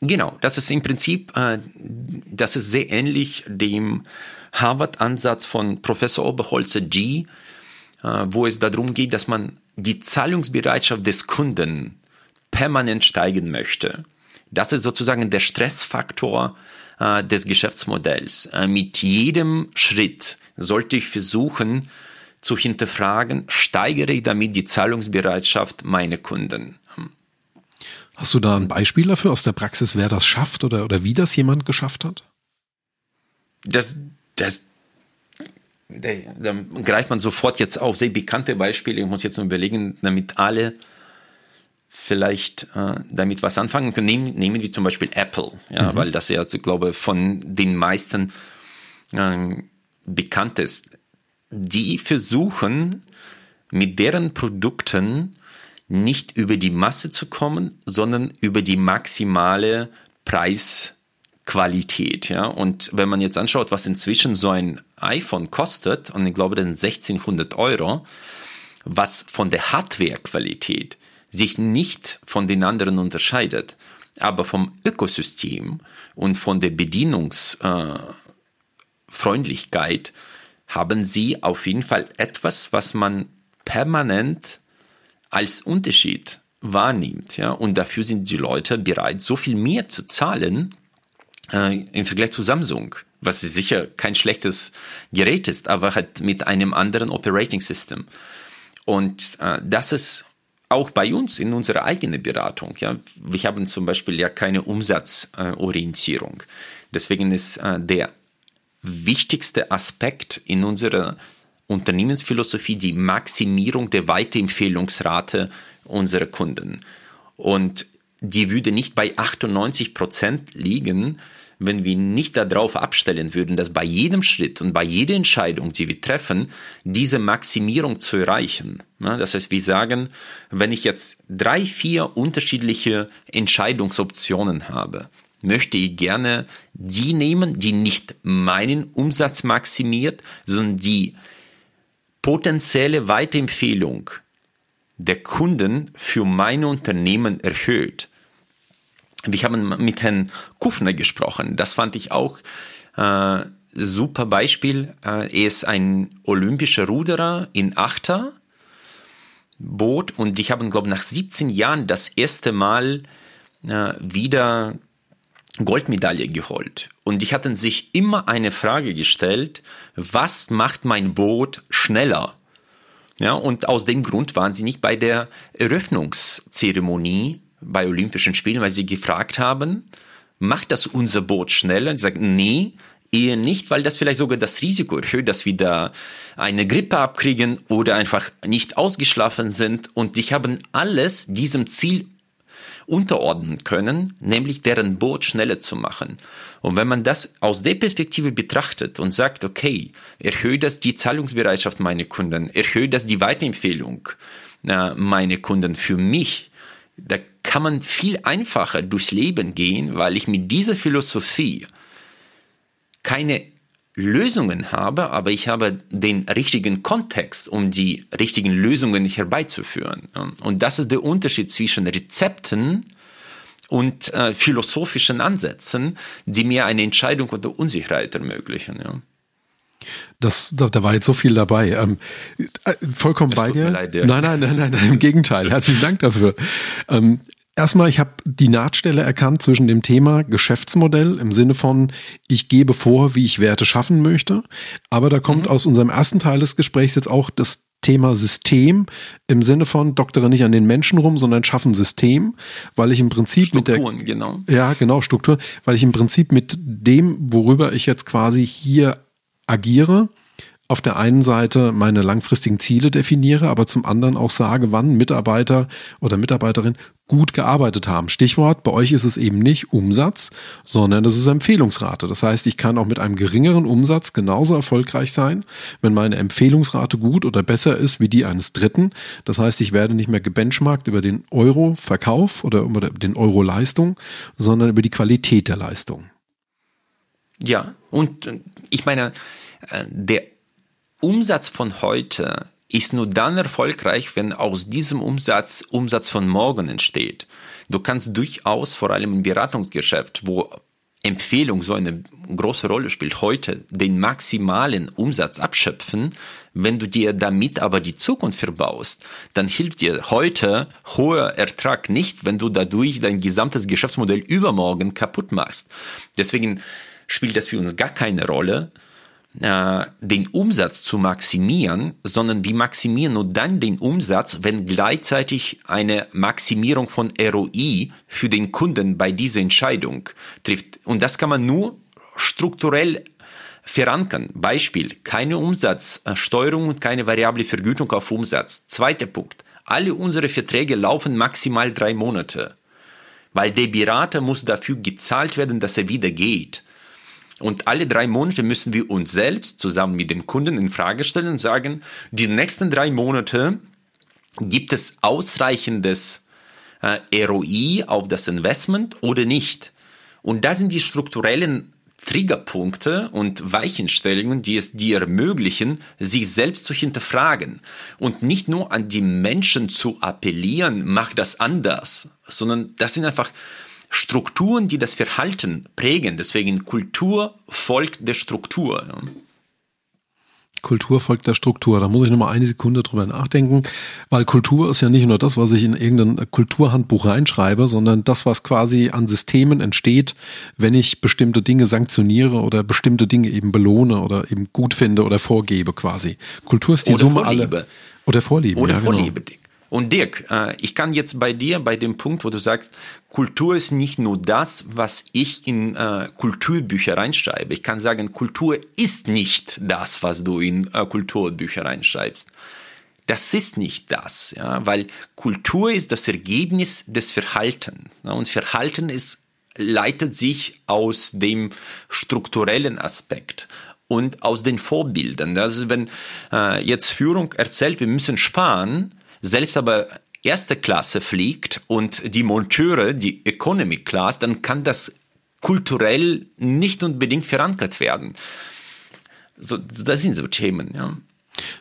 Genau, das ist im Prinzip, äh, das ist sehr ähnlich dem Harvard-Ansatz von Professor Oberholzer G, äh, wo es darum geht, dass man die Zahlungsbereitschaft des Kunden permanent steigen möchte. Das ist sozusagen der Stressfaktor äh, des Geschäftsmodells. Äh, mit jedem Schritt sollte ich versuchen zu hinterfragen, steigere ich damit die Zahlungsbereitschaft meiner Kunden. Hast du da ein Beispiel dafür aus der Praxis, wer das schafft oder, oder wie das jemand geschafft hat? Das, das, da, da greift man sofort jetzt auf sehr bekannte Beispiele. Ich muss jetzt nur überlegen, damit alle vielleicht äh, damit was anfangen können. Nehmen, nehmen wir zum Beispiel Apple, ja, mhm. weil das ja, ich glaube, von den meisten äh, bekannt ist. Die versuchen mit deren Produkten nicht über die Masse zu kommen, sondern über die maximale Preisqualität. Ja? Und wenn man jetzt anschaut, was inzwischen so ein iPhone kostet, und ich glaube, sind 1600 Euro, was von der Hardwarequalität sich nicht von den anderen unterscheidet, aber vom Ökosystem und von der Bedienungsfreundlichkeit äh, haben sie auf jeden Fall etwas, was man permanent als Unterschied wahrnimmt. Ja? Und dafür sind die Leute bereit, so viel mehr zu zahlen äh, im Vergleich zu Samsung, was sicher kein schlechtes Gerät ist, aber halt mit einem anderen Operating System. Und äh, das ist auch bei uns in unserer eigenen Beratung. Ja? Wir haben zum Beispiel ja keine Umsatzorientierung. Deswegen ist äh, der wichtigste Aspekt in unserer Unternehmensphilosophie die Maximierung der Weiterempfehlungsrate unserer Kunden. Und die würde nicht bei 98 Prozent liegen, wenn wir nicht darauf abstellen würden, dass bei jedem Schritt und bei jeder Entscheidung, die wir treffen, diese Maximierung zu erreichen. Das heißt, wir sagen, wenn ich jetzt drei, vier unterschiedliche Entscheidungsoptionen habe, möchte ich gerne die nehmen, die nicht meinen Umsatz maximiert, sondern die potenzielle Weiterempfehlung der Kunden für mein Unternehmen erhöht. Wir haben mit Herrn Kufner gesprochen. Das fand ich auch äh, super Beispiel. Äh, er ist ein olympischer Ruderer in Achter Boot und ich habe, glaube nach 17 Jahren das erste Mal äh, wieder Goldmedaille geholt. Und ich hatte sich immer eine Frage gestellt, was macht mein Boot schneller? Ja, und aus dem Grund waren sie nicht bei der Eröffnungszeremonie bei Olympischen Spielen, weil sie gefragt haben, macht das unser Boot schneller? Und sie sagen, nee, eher nicht, weil das vielleicht sogar das Risiko erhöht, dass wir da eine Grippe abkriegen oder einfach nicht ausgeschlafen sind. Und die haben alles diesem Ziel unterordnen können, nämlich deren Boot schneller zu machen. Und wenn man das aus der Perspektive betrachtet und sagt, okay, erhöht das die Zahlungsbereitschaft meiner Kunden, erhöht das die Weiterempfehlung äh, meiner Kunden für mich, da kann man viel einfacher durchs Leben gehen, weil ich mit dieser Philosophie keine Lösungen habe, aber ich habe den richtigen Kontext, um die richtigen Lösungen herbeizuführen. Und das ist der Unterschied zwischen Rezepten und äh, philosophischen Ansätzen, die mir eine Entscheidung unter Unsicherheit ermöglichen. Ja. Das, da, da war jetzt so viel dabei. Ähm, äh, vollkommen das bei dir. Leid, ja. Nein, nein, nein, nein, nein, im Gegenteil. Herzlichen Dank dafür. Ähm, Erstmal, ich habe die Nahtstelle erkannt zwischen dem Thema Geschäftsmodell im Sinne von, ich gebe vor, wie ich Werte schaffen möchte. Aber da kommt mhm. aus unserem ersten Teil des Gesprächs jetzt auch das Thema System im Sinne von doktere nicht an den Menschen rum, sondern schaffen System, weil ich im Prinzip mit der genau. ja genau Struktur, weil ich im Prinzip mit dem, worüber ich jetzt quasi hier agiere, auf der einen Seite meine langfristigen Ziele definiere, aber zum anderen auch sage, wann Mitarbeiter oder Mitarbeiterin gut gearbeitet haben. Stichwort, bei euch ist es eben nicht Umsatz, sondern es ist Empfehlungsrate. Das heißt, ich kann auch mit einem geringeren Umsatz genauso erfolgreich sein, wenn meine Empfehlungsrate gut oder besser ist wie die eines Dritten. Das heißt, ich werde nicht mehr gebenchmarkt über den Euro-Verkauf oder über den Euro-Leistung, sondern über die Qualität der Leistung. Ja, und äh, ich meine, äh, der Umsatz von heute ist nur dann erfolgreich, wenn aus diesem Umsatz Umsatz von morgen entsteht. Du kannst durchaus, vor allem im Beratungsgeschäft, wo Empfehlung so eine große Rolle spielt, heute den maximalen Umsatz abschöpfen. Wenn du dir damit aber die Zukunft verbaust, dann hilft dir heute hoher Ertrag nicht, wenn du dadurch dein gesamtes Geschäftsmodell übermorgen kaputt machst. Deswegen spielt das für uns gar keine Rolle, äh, den Umsatz zu maximieren, sondern wir maximieren nur dann den Umsatz, wenn gleichzeitig eine Maximierung von ROI für den Kunden bei dieser Entscheidung trifft. Und das kann man nur strukturell verankern. Beispiel, keine Umsatzsteuerung und keine variable Vergütung auf Umsatz. Zweiter Punkt, alle unsere Verträge laufen maximal drei Monate, weil der Berater muss dafür gezahlt werden, dass er wieder geht. Und alle drei Monate müssen wir uns selbst zusammen mit dem Kunden in Frage stellen und sagen, die nächsten drei Monate gibt es ausreichendes äh, ROI auf das Investment oder nicht. Und da sind die strukturellen Triggerpunkte und Weichenstellungen, die es dir ermöglichen, sich selbst zu hinterfragen und nicht nur an die Menschen zu appellieren, mach das anders, sondern das sind einfach Strukturen, die das Verhalten prägen. Deswegen Kultur folgt der Struktur. Kultur folgt der Struktur. Da muss ich nochmal eine Sekunde drüber nachdenken, weil Kultur ist ja nicht nur das, was ich in irgendein Kulturhandbuch reinschreibe, sondern das, was quasi an Systemen entsteht, wenn ich bestimmte Dinge sanktioniere oder bestimmte Dinge eben belohne oder eben gut finde oder vorgebe quasi. Kultur ist die oder Summe aller. Oder Vorliebe. Oder ja, Vorliebe. Genau. Und Dirk, äh, ich kann jetzt bei dir, bei dem Punkt, wo du sagst, Kultur ist nicht nur das, was ich in äh, Kulturbücher reinschreibe. Ich kann sagen, Kultur ist nicht das, was du in äh, Kulturbücher reinschreibst. Das ist nicht das, ja, weil Kultur ist das Ergebnis des Verhaltens. Ja, und Verhalten ist leitet sich aus dem strukturellen Aspekt und aus den Vorbildern. Also wenn äh, jetzt Führung erzählt, wir müssen sparen, selbst aber erste Klasse fliegt und die Monteure die Economy Class, dann kann das kulturell nicht unbedingt verankert werden. So, das sind so Themen, ja.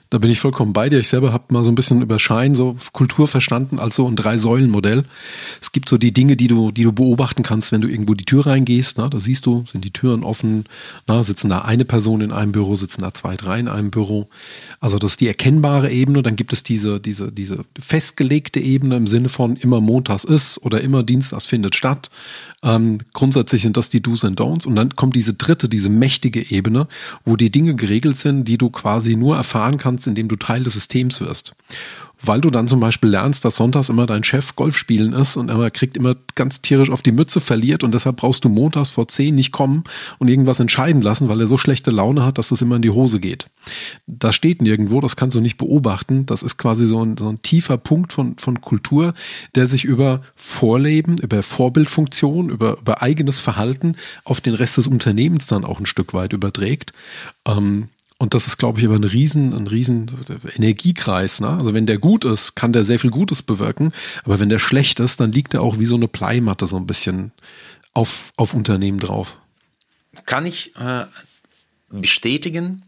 Da bin ich vollkommen bei dir. Ich selber habe mal so ein bisschen über Schein, so Kultur verstanden als so ein Drei-Säulen-Modell. Es gibt so die Dinge, die du, die du beobachten kannst, wenn du irgendwo die Tür reingehst. Na, da siehst du, sind die Türen offen, na, sitzen da eine Person in einem Büro, sitzen da zwei, drei in einem Büro. Also das ist die erkennbare Ebene. Dann gibt es diese, diese, diese festgelegte Ebene im Sinne von immer montags ist oder immer dienstags findet statt. Ähm, grundsätzlich sind das die Do's and Don'ts. Und dann kommt diese dritte, diese mächtige Ebene, wo die Dinge geregelt sind, die du quasi nur erfahren kannst, kannst, indem du Teil des Systems wirst. Weil du dann zum Beispiel lernst, dass sonntags immer dein Chef Golf spielen ist und er kriegt immer ganz tierisch auf die Mütze verliert und deshalb brauchst du montags vor zehn nicht kommen und irgendwas entscheiden lassen, weil er so schlechte Laune hat, dass das immer in die Hose geht. Das steht nirgendwo, das kannst du nicht beobachten. Das ist quasi so ein, so ein tiefer Punkt von, von Kultur, der sich über Vorleben, über Vorbildfunktion, über, über eigenes Verhalten auf den Rest des Unternehmens dann auch ein Stück weit überträgt. Ähm, und das ist, glaube ich, aber ein riesen, ein riesen Energiekreis. Ne? Also wenn der gut ist, kann der sehr viel Gutes bewirken. Aber wenn der schlecht ist, dann liegt er auch wie so eine Pleimatte so ein bisschen auf, auf Unternehmen drauf. Kann ich äh, bestätigen,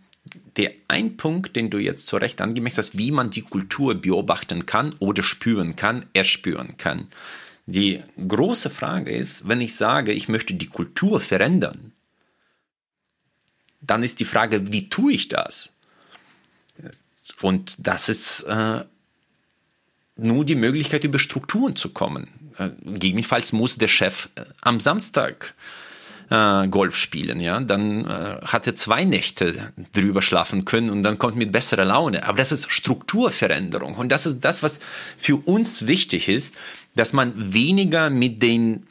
der ein Punkt, den du jetzt zu Recht angemerkt hast, wie man die Kultur beobachten kann oder spüren kann, erspüren kann. Die große Frage ist, wenn ich sage, ich möchte die Kultur verändern, dann ist die Frage, wie tue ich das? Und das ist äh, nur die Möglichkeit, über Strukturen zu kommen. Äh, gegebenenfalls muss der Chef äh, am Samstag äh, Golf spielen, ja, dann äh, hat er zwei Nächte drüber schlafen können und dann kommt mit besserer Laune. Aber das ist Strukturveränderung und das ist das, was für uns wichtig ist, dass man weniger mit den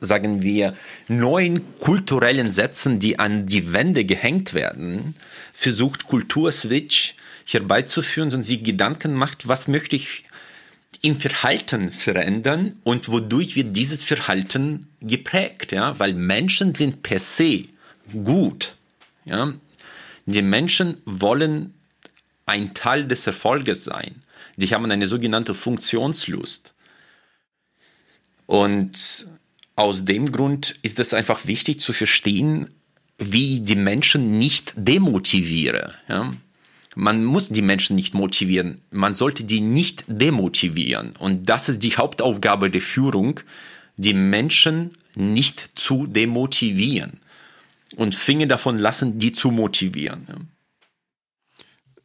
sagen wir, neuen kulturellen Sätzen, die an die Wände gehängt werden, versucht Kulturswitch herbeizuführen und sich Gedanken macht, was möchte ich im Verhalten verändern und wodurch wird dieses Verhalten geprägt, ja, weil Menschen sind per se gut, ja. Die Menschen wollen ein Teil des Erfolges sein. Die haben eine sogenannte Funktionslust. Und aus dem Grund ist es einfach wichtig zu verstehen, wie die Menschen nicht demotiviere. Ja? Man muss die Menschen nicht motivieren, man sollte die nicht demotivieren. Und das ist die Hauptaufgabe der Führung, die Menschen nicht zu demotivieren und Finger davon lassen, die zu motivieren. Ja?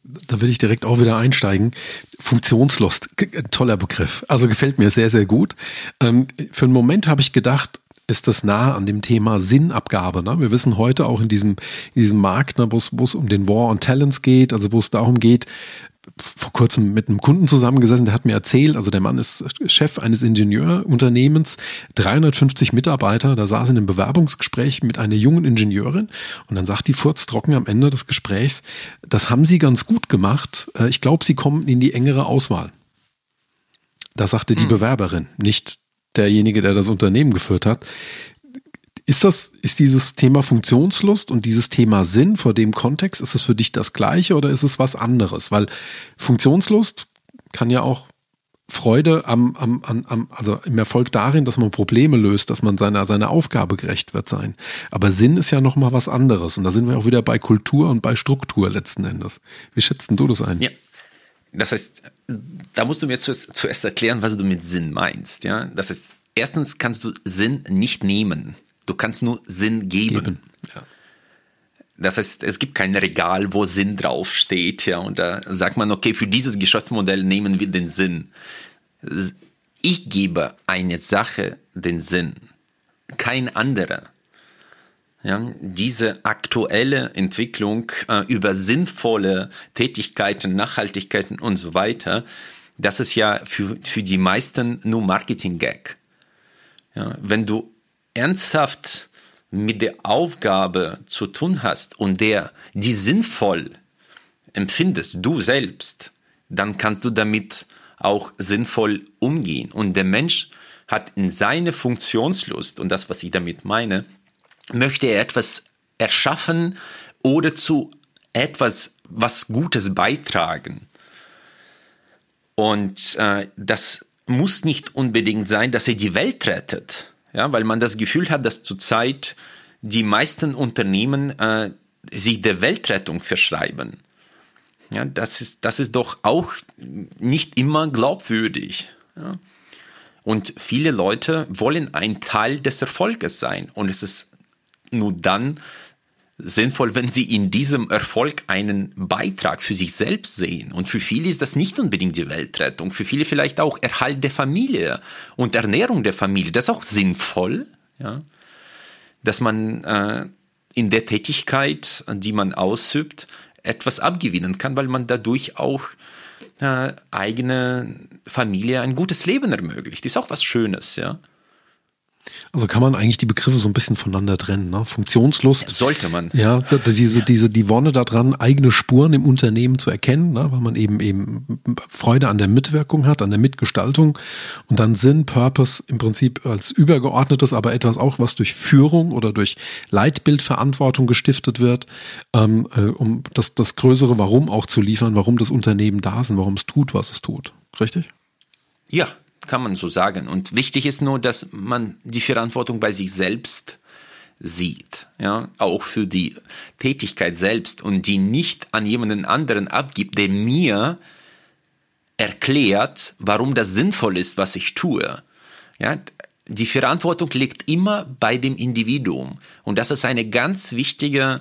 Da will ich direkt auch wieder einsteigen. Funktionslust, toller Begriff. Also gefällt mir sehr, sehr gut. Ähm, für einen Moment habe ich gedacht, ist das nah an dem Thema Sinnabgabe. Ne? Wir wissen heute auch in diesem, in diesem Markt, ne, wo es um den War on Talents geht, also wo es darum geht, vor kurzem mit einem Kunden zusammengesessen, der hat mir erzählt, also der Mann ist Chef eines Ingenieurunternehmens, 350 Mitarbeiter, da saß in einem Bewerbungsgespräch mit einer jungen Ingenieurin und dann sagt die Furz trocken am Ende des Gesprächs, das haben sie ganz gut gemacht, äh, ich glaube, sie kommen in die engere Auswahl. Das sagte die hm. Bewerberin, nicht derjenige, der das Unternehmen geführt hat. Ist das, ist dieses Thema Funktionslust und dieses Thema Sinn vor dem Kontext, ist es für dich das gleiche oder ist es was anderes? Weil Funktionslust kann ja auch Freude am, am, am, also im Erfolg darin, dass man Probleme löst, dass man seiner, seiner Aufgabe gerecht wird sein. Aber Sinn ist ja nochmal was anderes. Und da sind wir auch wieder bei Kultur und bei Struktur letzten Endes. Wie schätzt du das ein? Ja. Das heißt, da musst du mir zuerst, zuerst erklären, was du mit Sinn meinst. Ja, das heißt, erstens kannst du Sinn nicht nehmen. Du kannst nur Sinn geben. geben. Ja. Das heißt, es gibt kein Regal, wo Sinn draufsteht, ja, und da sagt man, okay, für dieses Geschäftsmodell nehmen wir den Sinn. Ich gebe eine Sache den Sinn, kein anderer. Ja, diese aktuelle Entwicklung äh, über sinnvolle Tätigkeiten, Nachhaltigkeiten und so weiter, das ist ja für, für die meisten nur Marketing-Gag. Ja, wenn du ernsthaft mit der Aufgabe zu tun hast und der die sinnvoll empfindest, du selbst, dann kannst du damit auch sinnvoll umgehen. Und der Mensch hat in seine Funktionslust und das, was ich damit meine, möchte er etwas erschaffen oder zu etwas, was Gutes beitragen. Und äh, das muss nicht unbedingt sein, dass er die Welt rettet, ja, weil man das Gefühl hat, dass zurzeit die meisten Unternehmen äh, sich der Weltrettung verschreiben. Ja, das ist, das ist doch auch nicht immer glaubwürdig. Ja. Und viele Leute wollen ein Teil des Erfolges sein. Und es ist nur dann sinnvoll, wenn sie in diesem Erfolg einen Beitrag für sich selbst sehen. Und für viele ist das nicht unbedingt die Weltrettung. Für viele vielleicht auch Erhalt der Familie und Ernährung der Familie. Das ist auch sinnvoll, ja. Dass man äh, in der Tätigkeit, die man ausübt, etwas abgewinnen kann, weil man dadurch auch äh, eigene Familie ein gutes Leben ermöglicht. Ist auch was Schönes, ja. Also kann man eigentlich die Begriffe so ein bisschen voneinander trennen. Ne? Funktionslust. Sollte man. Ja, diese, diese, die Wonne daran, eigene Spuren im Unternehmen zu erkennen, ne? weil man eben eben Freude an der Mitwirkung hat, an der Mitgestaltung und dann Sinn, Purpose im Prinzip als übergeordnetes, aber etwas auch, was durch Führung oder durch Leitbildverantwortung gestiftet wird, ähm, äh, um das, das größere Warum auch zu liefern, warum das Unternehmen da ist und warum es tut, was es tut. Richtig? Ja, kann man so sagen. Und wichtig ist nur, dass man die Verantwortung bei sich selbst sieht, ja, auch für die Tätigkeit selbst und die nicht an jemanden anderen abgibt, der mir erklärt, warum das sinnvoll ist, was ich tue. Ja, die Verantwortung liegt immer bei dem Individuum und das ist eine ganz wichtige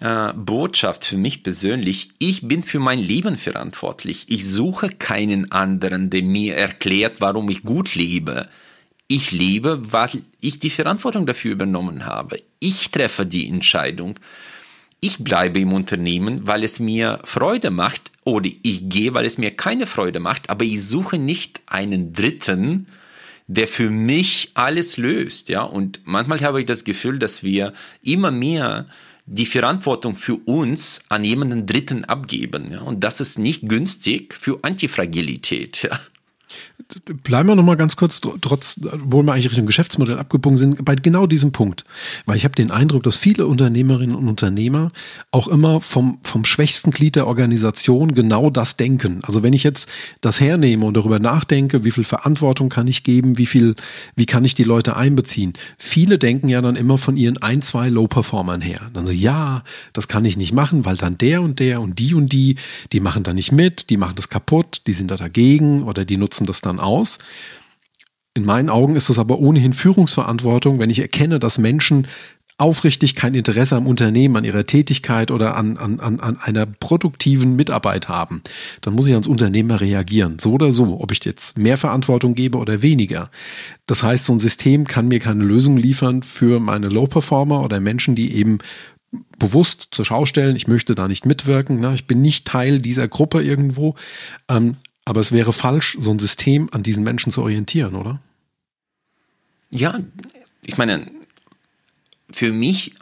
äh, Botschaft für mich persönlich, ich bin für mein Leben verantwortlich. Ich suche keinen anderen, der mir erklärt, warum ich gut lebe. Ich lebe, weil ich die Verantwortung dafür übernommen habe. Ich treffe die Entscheidung. Ich bleibe im Unternehmen, weil es mir Freude macht oder ich gehe, weil es mir keine Freude macht, aber ich suche nicht einen Dritten, der für mich alles löst, ja. Und manchmal habe ich das Gefühl, dass wir immer mehr die Verantwortung für uns an jemanden Dritten abgeben. Ja? Und das ist nicht günstig für Antifragilität. Ja? Bleiben wir noch mal ganz kurz, trotz, obwohl wir eigentlich Richtung Geschäftsmodell abgebogen sind, bei genau diesem Punkt. Weil ich habe den Eindruck, dass viele Unternehmerinnen und Unternehmer auch immer vom, vom schwächsten Glied der Organisation genau das denken. Also wenn ich jetzt das hernehme und darüber nachdenke, wie viel Verantwortung kann ich geben, wie viel, wie kann ich die Leute einbeziehen? Viele denken ja dann immer von ihren ein, zwei Low-Performern her. Dann so, ja, das kann ich nicht machen, weil dann der und der und die und die, die machen da nicht mit, die machen das kaputt, die sind da dagegen oder die nutzen das dann aus. In meinen Augen ist es aber ohnehin Führungsverantwortung, wenn ich erkenne, dass Menschen aufrichtig kein Interesse am Unternehmen, an ihrer Tätigkeit oder an, an, an, einer produktiven Mitarbeit haben, dann muss ich als Unternehmer reagieren. So oder so, ob ich jetzt mehr Verantwortung gebe oder weniger. Das heißt, so ein System kann mir keine Lösung liefern für meine Low-Performer oder Menschen, die eben bewusst zur Schau stellen, ich möchte da nicht mitwirken, ne? ich bin nicht Teil dieser Gruppe irgendwo. Ähm, aber es wäre falsch, so ein System an diesen Menschen zu orientieren, oder? Ja, ich meine, für mich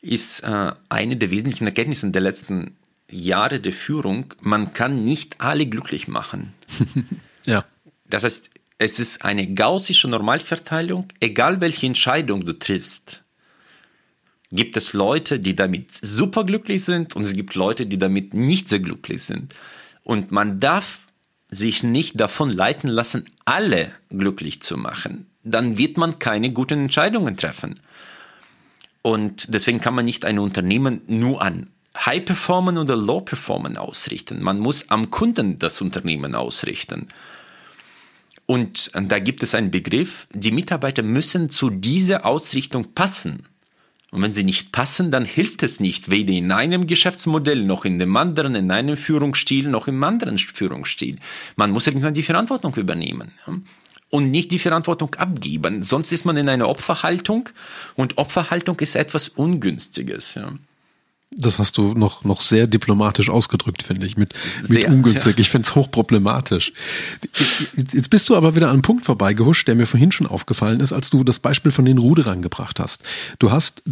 ist äh, eine der wesentlichen Erkenntnisse der letzten Jahre der Führung, man kann nicht alle glücklich machen. ja. Das heißt, es ist eine gaussische Normalverteilung, egal welche Entscheidung du triffst. Gibt es Leute, die damit super glücklich sind und es gibt Leute, die damit nicht sehr glücklich sind. Und man darf sich nicht davon leiten lassen, alle glücklich zu machen. Dann wird man keine guten Entscheidungen treffen. Und deswegen kann man nicht ein Unternehmen nur an High Performen oder Low Performen ausrichten. Man muss am Kunden das Unternehmen ausrichten. Und da gibt es einen Begriff, die Mitarbeiter müssen zu dieser Ausrichtung passen. Und wenn sie nicht passen, dann hilft es nicht, weder in einem Geschäftsmodell noch in dem anderen, in einem Führungsstil noch im anderen Führungsstil. Man muss irgendwann die Verantwortung übernehmen. Und nicht die Verantwortung abgeben. Sonst ist man in einer Opferhaltung und Opferhaltung ist etwas Ungünstiges. Ja. Das hast du noch, noch sehr diplomatisch ausgedrückt, finde ich, mit, sehr, mit ungünstig. Ja. Ich finde es hochproblematisch. Jetzt, jetzt bist du aber wieder an einem Punkt vorbeigehuscht, der mir vorhin schon aufgefallen ist, als du das Beispiel von den Ruderern gebracht hast. Du hast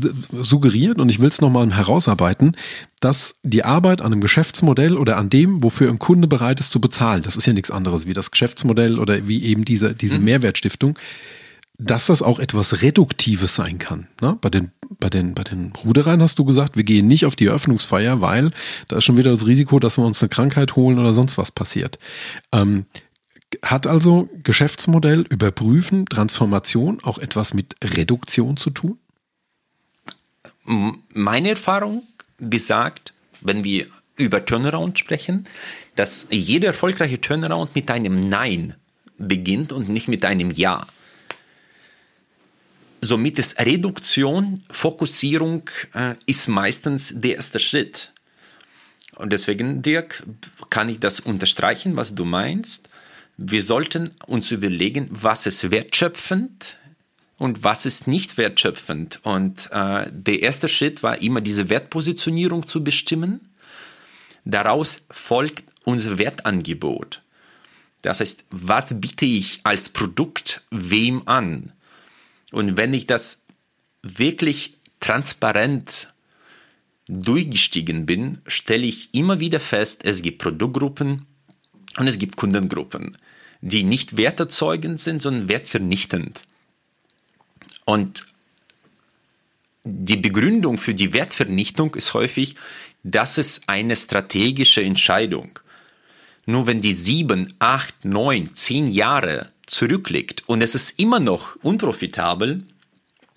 suggeriert, und ich will es nochmal herausarbeiten, dass die Arbeit an einem Geschäftsmodell oder an dem, wofür ein Kunde bereit ist zu bezahlen, das ist ja nichts anderes wie das Geschäftsmodell oder wie eben diese, diese mhm. Mehrwertstiftung, dass das auch etwas Reduktives sein kann. Ne? Bei, den, bei, den, bei den Ruderern hast du gesagt, wir gehen nicht auf die Eröffnungsfeier, weil da ist schon wieder das Risiko, dass wir uns eine Krankheit holen oder sonst was passiert. Ähm, hat also Geschäftsmodell überprüfen, Transformation auch etwas mit Reduktion zu tun? Meine Erfahrung besagt, wenn wir über Turnaround sprechen, dass jeder erfolgreiche Turnaround mit einem Nein beginnt und nicht mit einem Ja. Somit ist Reduktion, Fokussierung äh, ist meistens der erste Schritt. Und deswegen, Dirk, kann ich das unterstreichen, was du meinst. Wir sollten uns überlegen, was ist wertschöpfend und was ist nicht wertschöpfend. Und äh, der erste Schritt war immer diese Wertpositionierung zu bestimmen. Daraus folgt unser Wertangebot. Das heißt, was biete ich als Produkt wem an? Und wenn ich das wirklich transparent durchgestiegen bin, stelle ich immer wieder fest, es gibt Produktgruppen und es gibt Kundengruppen, die nicht werterzeugend sind, sondern wertvernichtend. Und die Begründung für die Wertvernichtung ist häufig, das ist eine strategische Entscheidung. Nur wenn die sieben, acht, neun, zehn Jahre zurückliegt und es ist immer noch unprofitabel,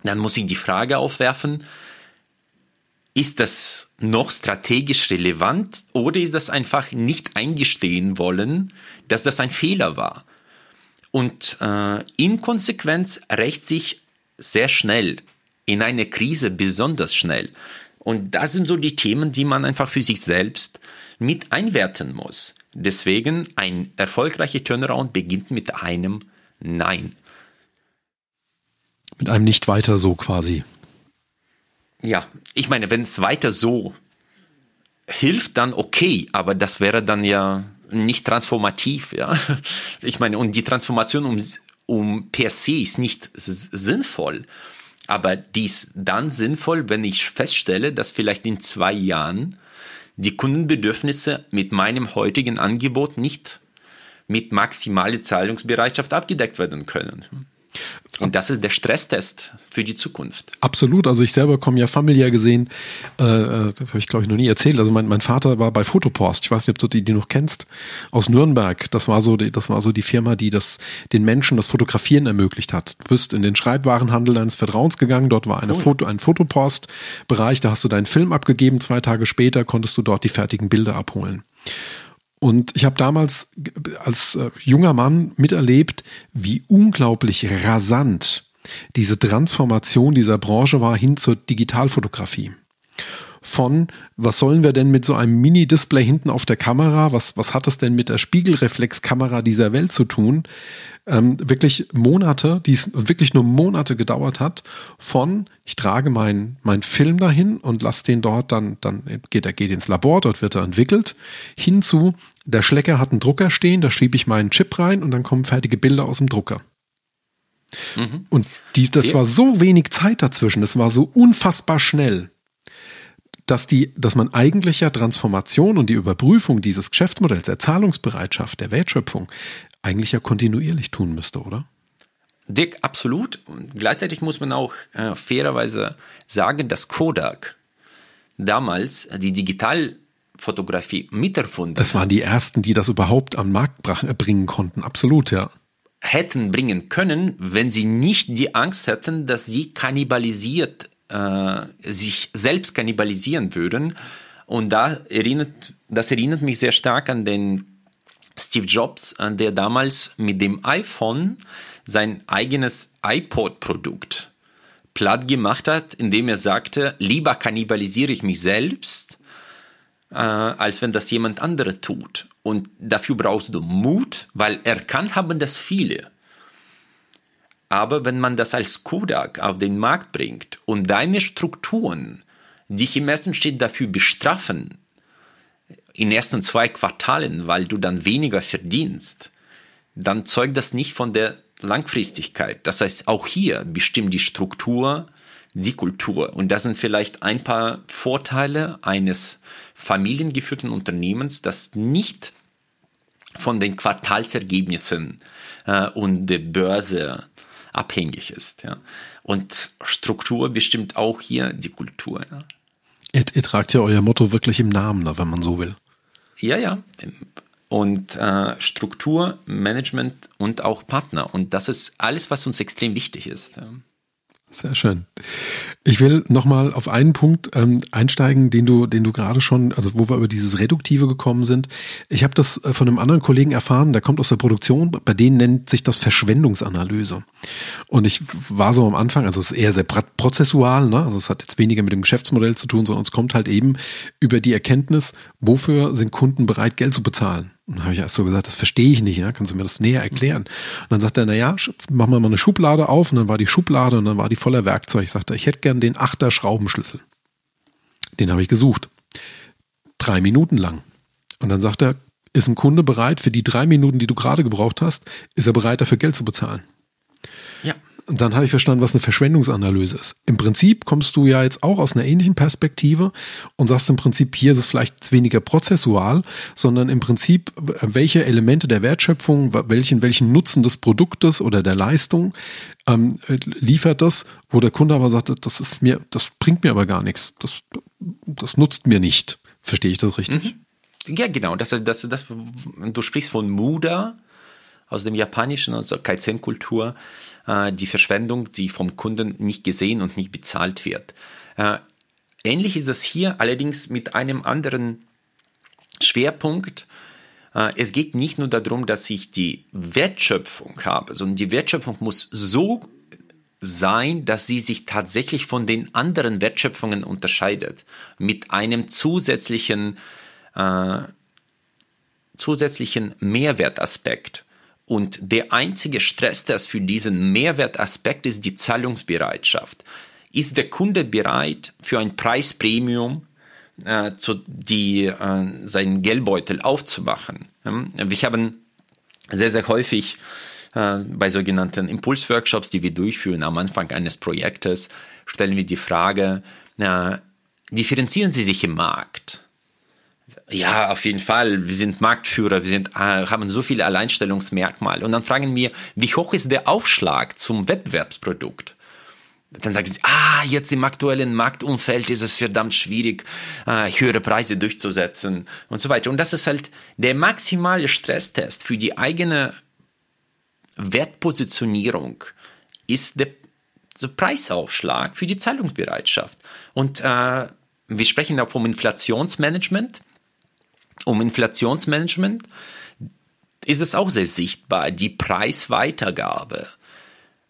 dann muss ich die Frage aufwerfen, ist das noch strategisch relevant oder ist das einfach nicht eingestehen wollen, dass das ein Fehler war? Und äh, in Konsequenz rächt sich sehr schnell, in einer Krise besonders schnell. Und das sind so die Themen, die man einfach für sich selbst mit einwerten muss. Deswegen ein erfolgreicher Turnaround beginnt mit einem Nein. Mit einem nicht weiter so quasi. Ja, ich meine, wenn es weiter so hilft, dann okay, aber das wäre dann ja nicht transformativ, ja. Ich meine, und die Transformation um, um per se ist nicht sinnvoll. Aber dies dann sinnvoll, wenn ich feststelle, dass vielleicht in zwei Jahren die Kundenbedürfnisse mit meinem heutigen Angebot nicht mit maximaler Zahlungsbereitschaft abgedeckt werden können. Und das ist der Stresstest für die Zukunft. Absolut. Also ich selber komme ja familiär gesehen, äh, äh das habe ich glaube ich noch nie erzählt. Also mein, mein Vater war bei Fotopost. Ich weiß nicht, ob du die, die noch kennst aus Nürnberg. Das war so, die, das war so die Firma, die das den Menschen das Fotografieren ermöglicht hat. Du bist in den Schreibwarenhandel deines Vertrauens gegangen. Dort war eine cool. Foto, ein Fotopost-Bereich. Da hast du deinen Film abgegeben. Zwei Tage später konntest du dort die fertigen Bilder abholen. Und ich habe damals als äh, junger Mann miterlebt, wie unglaublich rasant diese Transformation dieser Branche war hin zur Digitalfotografie. Von, was sollen wir denn mit so einem Mini-Display hinten auf der Kamera, was, was hat es denn mit der Spiegelreflexkamera dieser Welt zu tun, ähm, wirklich Monate, die es wirklich nur Monate gedauert hat, von ich trage meinen mein Film dahin und lasse den dort, dann, dann geht er geht ins Labor, dort wird er entwickelt, hinzu, der Schlecker hat einen Drucker stehen, da schiebe ich meinen Chip rein und dann kommen fertige Bilder aus dem Drucker. Mhm. Und dies, das war so wenig Zeit dazwischen, das war so unfassbar schnell, dass die, dass man eigentlich ja Transformation und die Überprüfung dieses Geschäftsmodells, der Zahlungsbereitschaft, der Wertschöpfung eigentlich ja kontinuierlich tun müsste, oder? Dick, absolut. Und gleichzeitig muss man auch äh, fairerweise sagen, dass Kodak damals die Digitalfotografie miterfunden Das waren die ersten, die das überhaupt am Markt bringen konnten. Absolut, ja. Hätten bringen können, wenn sie nicht die Angst hätten, dass sie kannibalisiert, äh, sich selbst kannibalisieren würden. Und da erinnert, das erinnert mich sehr stark an den Steve Jobs, äh, der damals mit dem iPhone sein eigenes iPod-Produkt platt gemacht hat, indem er sagte, lieber kannibalisiere ich mich selbst, äh, als wenn das jemand andere tut. Und dafür brauchst du Mut, weil erkannt haben das viele. Aber wenn man das als Kodak auf den Markt bringt und deine Strukturen dich im ersten Schritt dafür bestrafen, in den ersten zwei Quartalen, weil du dann weniger verdienst, dann zeugt das nicht von der Langfristigkeit. Das heißt, auch hier bestimmt die Struktur, die Kultur. Und das sind vielleicht ein paar Vorteile eines familiengeführten Unternehmens, das nicht von den Quartalsergebnissen äh, und der Börse abhängig ist. Ja. Und Struktur bestimmt auch hier die Kultur. Ja. Ihr, ihr tragt ja euer Motto wirklich im Namen, wenn man so will. Ja, ja. Und äh, Struktur, Management und auch Partner. Und das ist alles, was uns extrem wichtig ist. Ja. Sehr schön. Ich will nochmal auf einen Punkt ähm, einsteigen, den du, den du gerade schon, also wo wir über dieses Reduktive gekommen sind. Ich habe das äh, von einem anderen Kollegen erfahren, der kommt aus der Produktion, bei denen nennt sich das Verschwendungsanalyse. Und ich war so am Anfang, also es ist eher sehr prozessual, ne? also es hat jetzt weniger mit dem Geschäftsmodell zu tun, sondern es kommt halt eben über die Erkenntnis, wofür sind Kunden bereit, Geld zu bezahlen. Dann habe ich erst so gesagt, das verstehe ich nicht, ja? kannst du mir das näher erklären? Und dann sagt er, naja, wir mal eine Schublade auf und dann war die Schublade und dann war die voller Werkzeug. Ich sagte, ich hätte gern den Achter Schraubenschlüssel. Den habe ich gesucht. Drei Minuten lang. Und dann sagt er, ist ein Kunde bereit, für die drei Minuten, die du gerade gebraucht hast, ist er bereit, dafür Geld zu bezahlen? Und dann hatte ich verstanden, was eine Verschwendungsanalyse ist. Im Prinzip kommst du ja jetzt auch aus einer ähnlichen Perspektive und sagst im Prinzip, hier ist es vielleicht weniger prozessual, sondern im Prinzip, welche Elemente der Wertschöpfung, welchen, welchen Nutzen des Produktes oder der Leistung ähm, liefert das, wo der Kunde aber sagt, das ist mir, das bringt mir aber gar nichts. Das, das nutzt mir nicht. Verstehe ich das richtig? Mhm. Ja, genau. Das, das, das, du sprichst von Muda aus dem Japanischen, also Kaizen-Kultur, äh, die Verschwendung, die vom Kunden nicht gesehen und nicht bezahlt wird. Äh, ähnlich ist das hier, allerdings mit einem anderen Schwerpunkt. Äh, es geht nicht nur darum, dass ich die Wertschöpfung habe, sondern die Wertschöpfung muss so sein, dass sie sich tatsächlich von den anderen Wertschöpfungen unterscheidet. Mit einem zusätzlichen, zusätzlichen Mehrwertaspekt. Und der einzige Stresstest für diesen Mehrwertaspekt ist die Zahlungsbereitschaft. Ist der Kunde bereit, für ein Preispremium äh, zu, die, äh, seinen Geldbeutel aufzumachen? Hm? Wir haben sehr, sehr häufig äh, bei sogenannten Impulsworkshops, die wir durchführen am Anfang eines Projektes, stellen wir die Frage, äh, differenzieren Sie sich im Markt? Ja, auf jeden Fall. Wir sind Marktführer, wir sind, äh, haben so viele Alleinstellungsmerkmale. Und dann fragen wir, wie hoch ist der Aufschlag zum Wettbewerbsprodukt? Dann sagen sie, ah, jetzt im aktuellen Marktumfeld ist es verdammt schwierig, äh, höhere Preise durchzusetzen und so weiter. Und das ist halt der maximale Stresstest für die eigene Wertpositionierung ist der, Preisaufschlag für die Zahlungsbereitschaft. Und äh, wir sprechen auch vom Inflationsmanagement um Inflationsmanagement ist es auch sehr sichtbar. Die Preisweitergabe,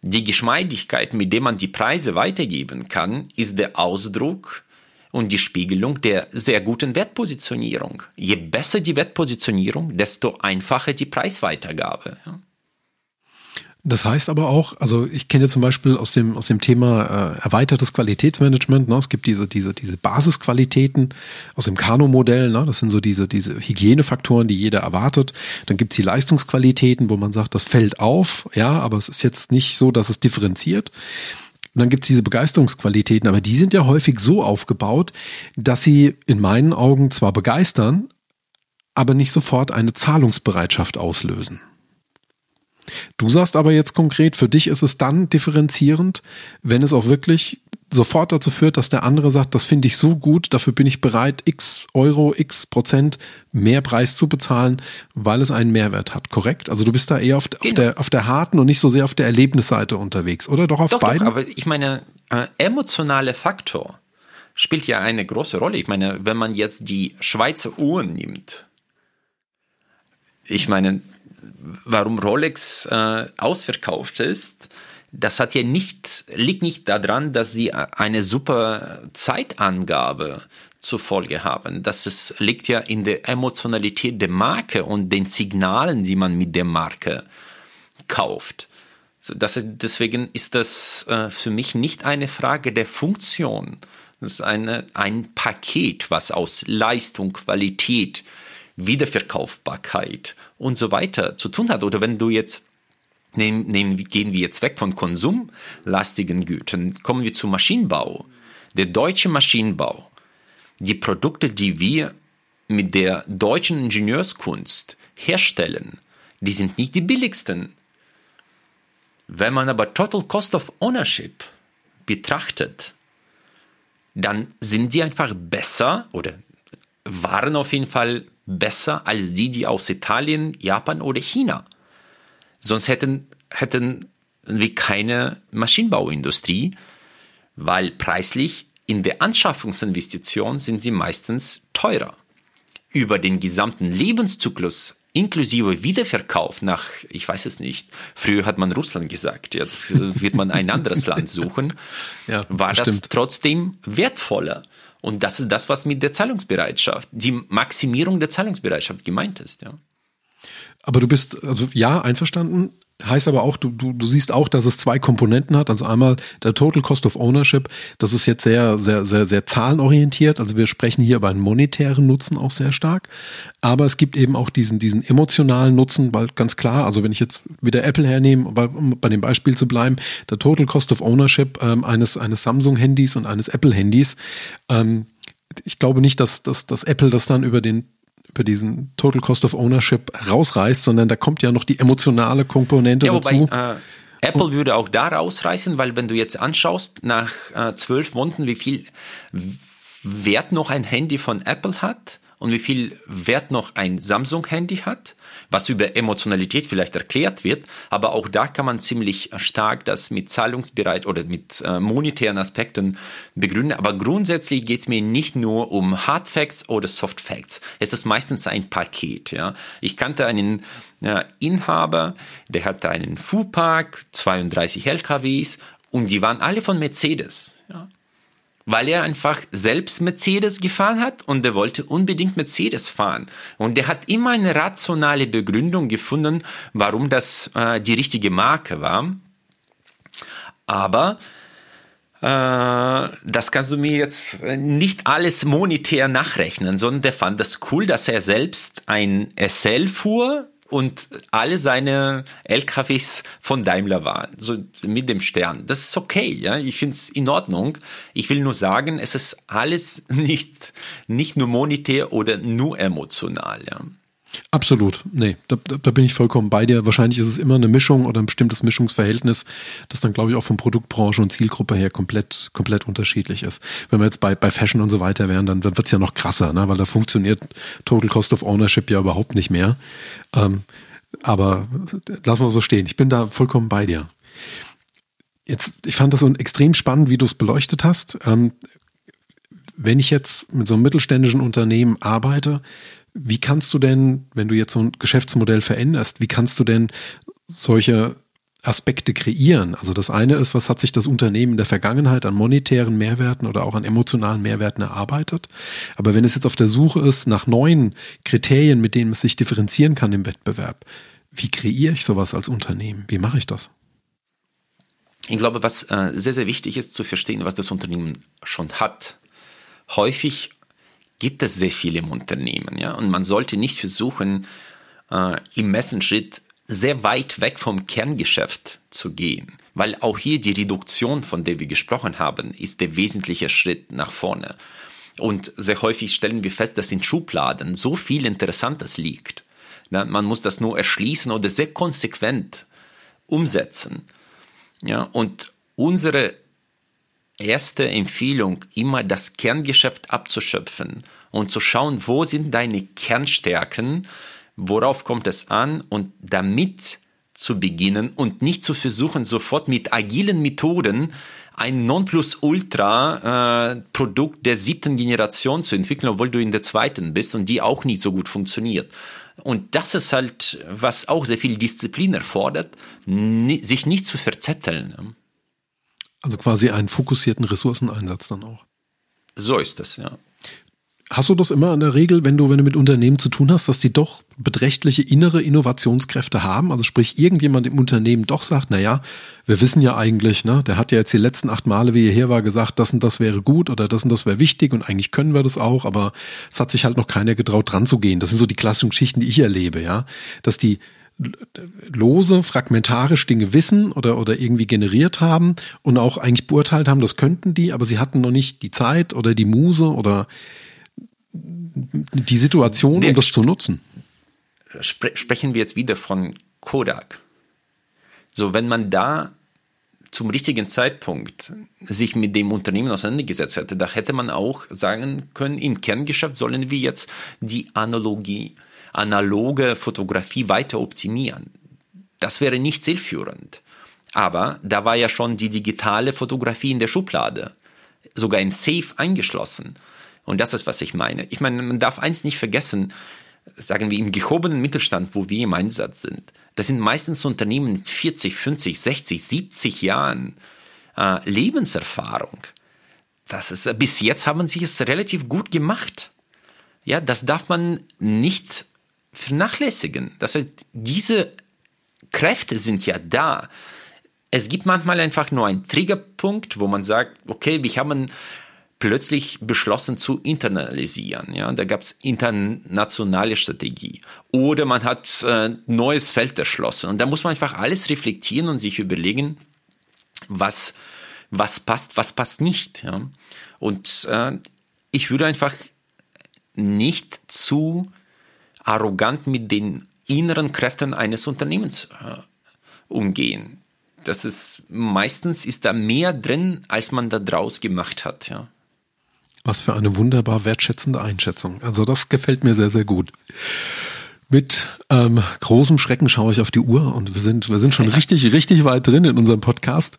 die Geschmeidigkeit, mit der man die Preise weitergeben kann, ist der Ausdruck und die Spiegelung der sehr guten Wertpositionierung. Je besser die Wertpositionierung, desto einfacher die Preisweitergabe. Ja. Das heißt aber auch, also ich kenne zum Beispiel aus dem, aus dem Thema äh, erweitertes Qualitätsmanagement, ne, es gibt diese, diese, diese Basisqualitäten aus dem Kano-Modell, ne, das sind so diese, diese Hygienefaktoren, die jeder erwartet. Dann gibt's die Leistungsqualitäten, wo man sagt, das fällt auf, ja, aber es ist jetzt nicht so, dass es differenziert. Und dann gibt's diese Begeisterungsqualitäten, aber die sind ja häufig so aufgebaut, dass sie in meinen Augen zwar begeistern, aber nicht sofort eine Zahlungsbereitschaft auslösen. Du sagst aber jetzt konkret, für dich ist es dann differenzierend, wenn es auch wirklich sofort dazu führt, dass der andere sagt, das finde ich so gut, dafür bin ich bereit, x Euro, x Prozent mehr Preis zu bezahlen, weil es einen Mehrwert hat, korrekt? Also du bist da eher auf, genau. auf, der, auf der harten und nicht so sehr auf der Erlebnisseite unterwegs, oder? Doch auf doch, beiden? Doch, aber ich meine, äh, emotionale Faktor spielt ja eine große Rolle. Ich meine, wenn man jetzt die Schweizer Uhren nimmt, ich meine, warum Rolex äh, ausverkauft ist, das hat ja nicht, liegt nicht daran, dass sie eine super Zeitangabe zur Folge haben. Das ist, liegt ja in der Emotionalität der Marke und den Signalen, die man mit der Marke kauft. So, das, deswegen ist das äh, für mich nicht eine Frage der Funktion, Das ist eine, ein Paket, was aus Leistung, Qualität, Wiederverkaufbarkeit und so weiter zu tun hat. Oder wenn du jetzt nehmen, nehmen, gehen wir jetzt weg von konsumlastigen Gütern, kommen wir zum Maschinenbau. Der deutsche Maschinenbau, die Produkte, die wir mit der deutschen Ingenieurskunst herstellen, die sind nicht die billigsten. Wenn man aber Total Cost of Ownership betrachtet, dann sind die einfach besser oder waren auf jeden Fall besser als die, die aus Italien, Japan oder China. Sonst hätten, hätten wir keine Maschinenbauindustrie, weil preislich in der Anschaffungsinvestition sind sie meistens teurer. Über den gesamten Lebenszyklus inklusive Wiederverkauf nach, ich weiß es nicht, früher hat man Russland gesagt, jetzt wird man ein anderes Land suchen, ja, war das stimmt. trotzdem wertvoller. Und das ist das, was mit der Zahlungsbereitschaft, die Maximierung der Zahlungsbereitschaft gemeint ist. Ja. Aber du bist, also ja, einverstanden, Heißt aber auch, du, du, du siehst auch, dass es zwei Komponenten hat. Also einmal der Total Cost of Ownership, das ist jetzt sehr, sehr, sehr, sehr zahlenorientiert. Also wir sprechen hier über einen monetären Nutzen auch sehr stark. Aber es gibt eben auch diesen, diesen emotionalen Nutzen, weil ganz klar, also wenn ich jetzt wieder Apple hernehme, um bei dem Beispiel zu bleiben, der Total Cost of Ownership ähm, eines, eines Samsung-Handys und eines Apple-Handys, ähm, ich glaube nicht, dass, dass, dass Apple das dann über den über diesen Total Cost of Ownership rausreißt, sondern da kommt ja noch die emotionale Komponente ja, wobei, dazu. Äh, Apple würde auch da rausreißen, weil wenn du jetzt anschaust, nach äh, zwölf Monaten, wie viel Wert noch ein Handy von Apple hat, und wie viel Wert noch ein Samsung-Handy hat, was über Emotionalität vielleicht erklärt wird, aber auch da kann man ziemlich stark das mit zahlungsbereit oder mit äh, monetären Aspekten begründen. Aber grundsätzlich geht es mir nicht nur um Hard Facts oder Soft Facts. Es ist meistens ein Paket. Ja. Ich kannte einen äh, Inhaber, der hatte einen Fuhrpark, 32 LKWs und die waren alle von Mercedes. Ja weil er einfach selbst Mercedes gefahren hat und er wollte unbedingt Mercedes fahren. Und er hat immer eine rationale Begründung gefunden, warum das äh, die richtige Marke war. Aber äh, das kannst du mir jetzt nicht alles monetär nachrechnen, sondern der fand das cool, dass er selbst ein SL fuhr und alle seine LKWs von Daimler waren, so mit dem Stern. Das ist okay, ja. Ich finde es in Ordnung. Ich will nur sagen, es ist alles nicht, nicht nur monetär oder nur emotional, ja. Absolut, nee, da, da, bin ich vollkommen bei dir. Wahrscheinlich ist es immer eine Mischung oder ein bestimmtes Mischungsverhältnis, das dann, glaube ich, auch von Produktbranche und Zielgruppe her komplett, komplett unterschiedlich ist. Wenn wir jetzt bei, bei Fashion und so weiter wären, dann wird es ja noch krasser, ne? weil da funktioniert Total Cost of Ownership ja überhaupt nicht mehr. Ähm, aber lassen wir so stehen. Ich bin da vollkommen bei dir. Jetzt, ich fand das so extrem spannend, wie du es beleuchtet hast. Ähm, wenn ich jetzt mit so einem mittelständischen Unternehmen arbeite, wie kannst du denn, wenn du jetzt so ein Geschäftsmodell veränderst, wie kannst du denn solche Aspekte kreieren? Also das eine ist, was hat sich das Unternehmen in der Vergangenheit an monetären Mehrwerten oder auch an emotionalen Mehrwerten erarbeitet? Aber wenn es jetzt auf der Suche ist nach neuen Kriterien, mit denen es sich differenzieren kann im Wettbewerb, wie kreiere ich sowas als Unternehmen? Wie mache ich das? Ich glaube, was äh, sehr, sehr wichtig ist zu verstehen, was das Unternehmen schon hat. Häufig gibt es sehr viele im Unternehmen, ja, und man sollte nicht versuchen, äh, im Messenschritt sehr weit weg vom Kerngeschäft zu gehen, weil auch hier die Reduktion, von der wir gesprochen haben, ist der wesentliche Schritt nach vorne. Und sehr häufig stellen wir fest, dass in Schubladen so viel Interessantes liegt. Man muss das nur erschließen oder sehr konsequent umsetzen. Ja, und unsere erste Empfehlung, immer das Kerngeschäft abzuschöpfen und zu schauen, wo sind deine Kernstärken, worauf kommt es an und damit zu beginnen und nicht zu versuchen, sofort mit agilen Methoden ein Nonplusultra-Produkt äh, der siebten Generation zu entwickeln, obwohl du in der zweiten bist und die auch nicht so gut funktioniert. Und das ist halt, was auch sehr viel Disziplin erfordert, sich nicht zu verzetteln. Also quasi einen fokussierten Ressourceneinsatz dann auch. So ist das, ja. Hast du das immer in der Regel, wenn du, wenn du mit Unternehmen zu tun hast, dass die doch beträchtliche innere Innovationskräfte haben? Also sprich, irgendjemand im Unternehmen doch sagt, na ja, wir wissen ja eigentlich, ne, der hat ja jetzt die letzten acht Male, wie er hier war, gesagt, das und das wäre gut oder das und das wäre wichtig und eigentlich können wir das auch, aber es hat sich halt noch keiner getraut, dran zu gehen. Das sind so die klassischen Geschichten, die ich erlebe, ja. Dass die lose, fragmentarisch Dinge wissen oder, oder irgendwie generiert haben und auch eigentlich beurteilt haben, das könnten die, aber sie hatten noch nicht die Zeit oder die Muse oder die Situation, um das zu nutzen. Spre sprechen wir jetzt wieder von Kodak. So, wenn man da zum richtigen Zeitpunkt sich mit dem Unternehmen auseinandergesetzt hätte, da hätte man auch sagen können, im Kerngeschäft sollen wir jetzt die Analogie, analoge Fotografie weiter optimieren. Das wäre nicht zielführend. Aber da war ja schon die digitale Fotografie in der Schublade, sogar im Safe eingeschlossen. Und das ist, was ich meine. Ich meine, man darf eins nicht vergessen, sagen wir im gehobenen Mittelstand, wo wir im Einsatz sind. Das sind meistens Unternehmen mit 40, 50, 60, 70 Jahren äh, Lebenserfahrung. Das ist, bis jetzt haben sie es relativ gut gemacht. Ja, das darf man nicht vernachlässigen. Das heißt, diese Kräfte sind ja da. Es gibt manchmal einfach nur einen Triggerpunkt, wo man sagt, okay, wir haben plötzlich beschlossen zu internalisieren. Ja, da gab es internationale Strategie. Oder man hat äh, neues Feld erschlossen. Und da muss man einfach alles reflektieren und sich überlegen, was, was passt, was passt nicht. Ja. Und äh, ich würde einfach nicht zu arrogant mit den inneren Kräften eines Unternehmens äh, umgehen. Das ist meistens ist da mehr drin, als man da draus gemacht hat. Ja. Was für eine wunderbar wertschätzende Einschätzung. Also das gefällt mir sehr, sehr gut. Mit ähm, großem Schrecken schaue ich auf die Uhr und wir sind, wir sind schon richtig, richtig weit drin in unserem Podcast.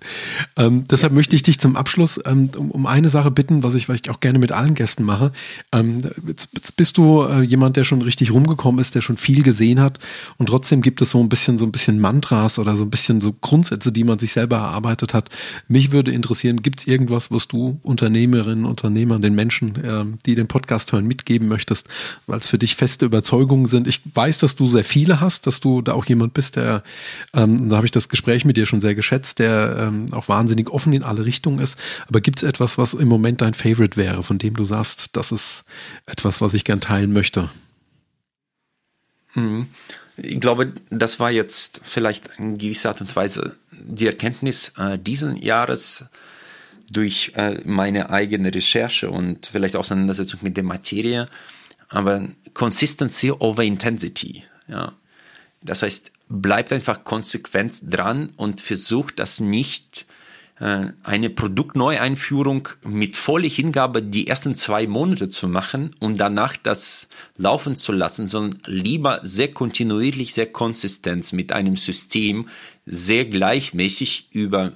Ähm, deshalb möchte ich dich zum Abschluss ähm, um, um, eine Sache bitten, was ich, was ich auch gerne mit allen Gästen mache. Ähm, jetzt, jetzt, bist du äh, jemand, der schon richtig rumgekommen ist, der schon viel gesehen hat und trotzdem gibt es so ein bisschen, so ein bisschen Mantras oder so ein bisschen so Grundsätze, die man sich selber erarbeitet hat. Mich würde interessieren, gibt es irgendwas, was du Unternehmerinnen, Unternehmern, den Menschen, äh, die den Podcast hören, mitgeben möchtest, weil es für dich feste Überzeugungen sind? Ich weiß, dass du sehr viele hast, dass du da auch jemand bist, der, ähm, da habe ich das Gespräch mit dir schon sehr geschätzt, der ähm, auch wahnsinnig offen in alle Richtungen ist. Aber gibt es etwas, was im Moment dein Favorite wäre, von dem du sagst, das ist etwas, was ich gern teilen möchte? Mhm. Ich glaube, das war jetzt vielleicht in gewisser Art und Weise die Erkenntnis äh, diesen Jahres durch äh, meine eigene Recherche und vielleicht Auseinandersetzung mit der Materie aber Consistency over Intensity. Ja. Das heißt, bleibt einfach konsequent dran und versucht das nicht äh, eine Produktneueinführung mit voller Hingabe die ersten zwei Monate zu machen und danach das laufen zu lassen, sondern lieber sehr kontinuierlich, sehr konsistent mit einem System sehr gleichmäßig über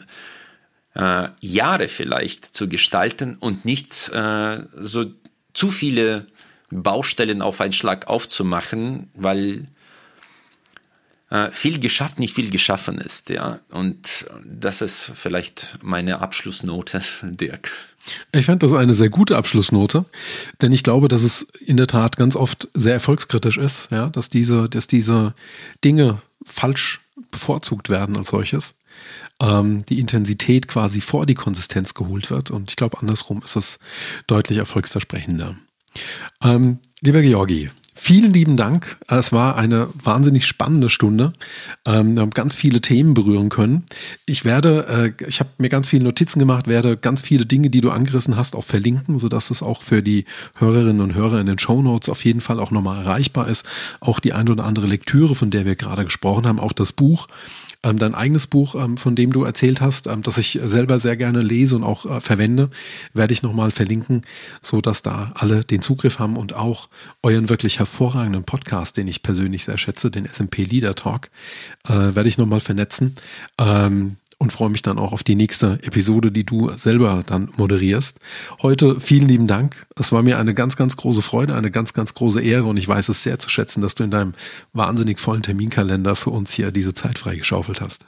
äh, Jahre vielleicht zu gestalten und nicht äh, so zu viele Baustellen auf einen Schlag aufzumachen, weil viel geschafft, nicht viel geschaffen ist, ja. Und das ist vielleicht meine Abschlussnote, Dirk. Ich fand das eine sehr gute Abschlussnote, denn ich glaube, dass es in der Tat ganz oft sehr erfolgskritisch ist, ja, dass diese, dass diese Dinge falsch bevorzugt werden als solches. Ähm, die Intensität quasi vor die Konsistenz geholt wird. Und ich glaube, andersrum ist es deutlich erfolgsversprechender. Ähm, lieber Georgi, vielen lieben Dank. Es war eine wahnsinnig spannende Stunde. Ähm, wir haben ganz viele Themen berühren können. Ich werde, äh, ich habe mir ganz viele Notizen gemacht, werde ganz viele Dinge, die du angerissen hast, auch verlinken, sodass es auch für die Hörerinnen und Hörer in den Show Notes auf jeden Fall auch nochmal erreichbar ist. Auch die eine oder andere Lektüre, von der wir gerade gesprochen haben, auch das Buch ähm, dein eigenes Buch, ähm, von dem du erzählt hast, ähm, das ich selber sehr gerne lese und auch äh, verwende, werde ich nochmal verlinken, so dass da alle den Zugriff haben und auch euren wirklich hervorragenden Podcast, den ich persönlich sehr schätze, den SMP Leader Talk, äh, werde ich nochmal vernetzen. Ähm, und freue mich dann auch auf die nächste Episode, die du selber dann moderierst. Heute vielen lieben Dank. Es war mir eine ganz, ganz große Freude, eine ganz, ganz große Ehre und ich weiß es sehr zu schätzen, dass du in deinem wahnsinnig vollen Terminkalender für uns hier diese Zeit freigeschaufelt hast.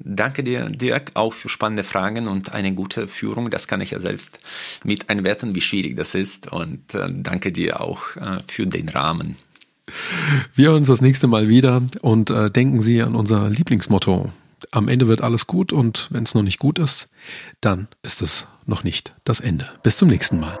Danke dir, Dirk, auch für spannende Fragen und eine gute Führung. Das kann ich ja selbst mit einwerten, wie schwierig das ist. Und äh, danke dir auch äh, für den Rahmen. Wir hören uns das nächste Mal wieder und äh, denken Sie an unser Lieblingsmotto am Ende wird alles gut und wenn es noch nicht gut ist, dann ist es noch nicht das Ende. Bis zum nächsten Mal.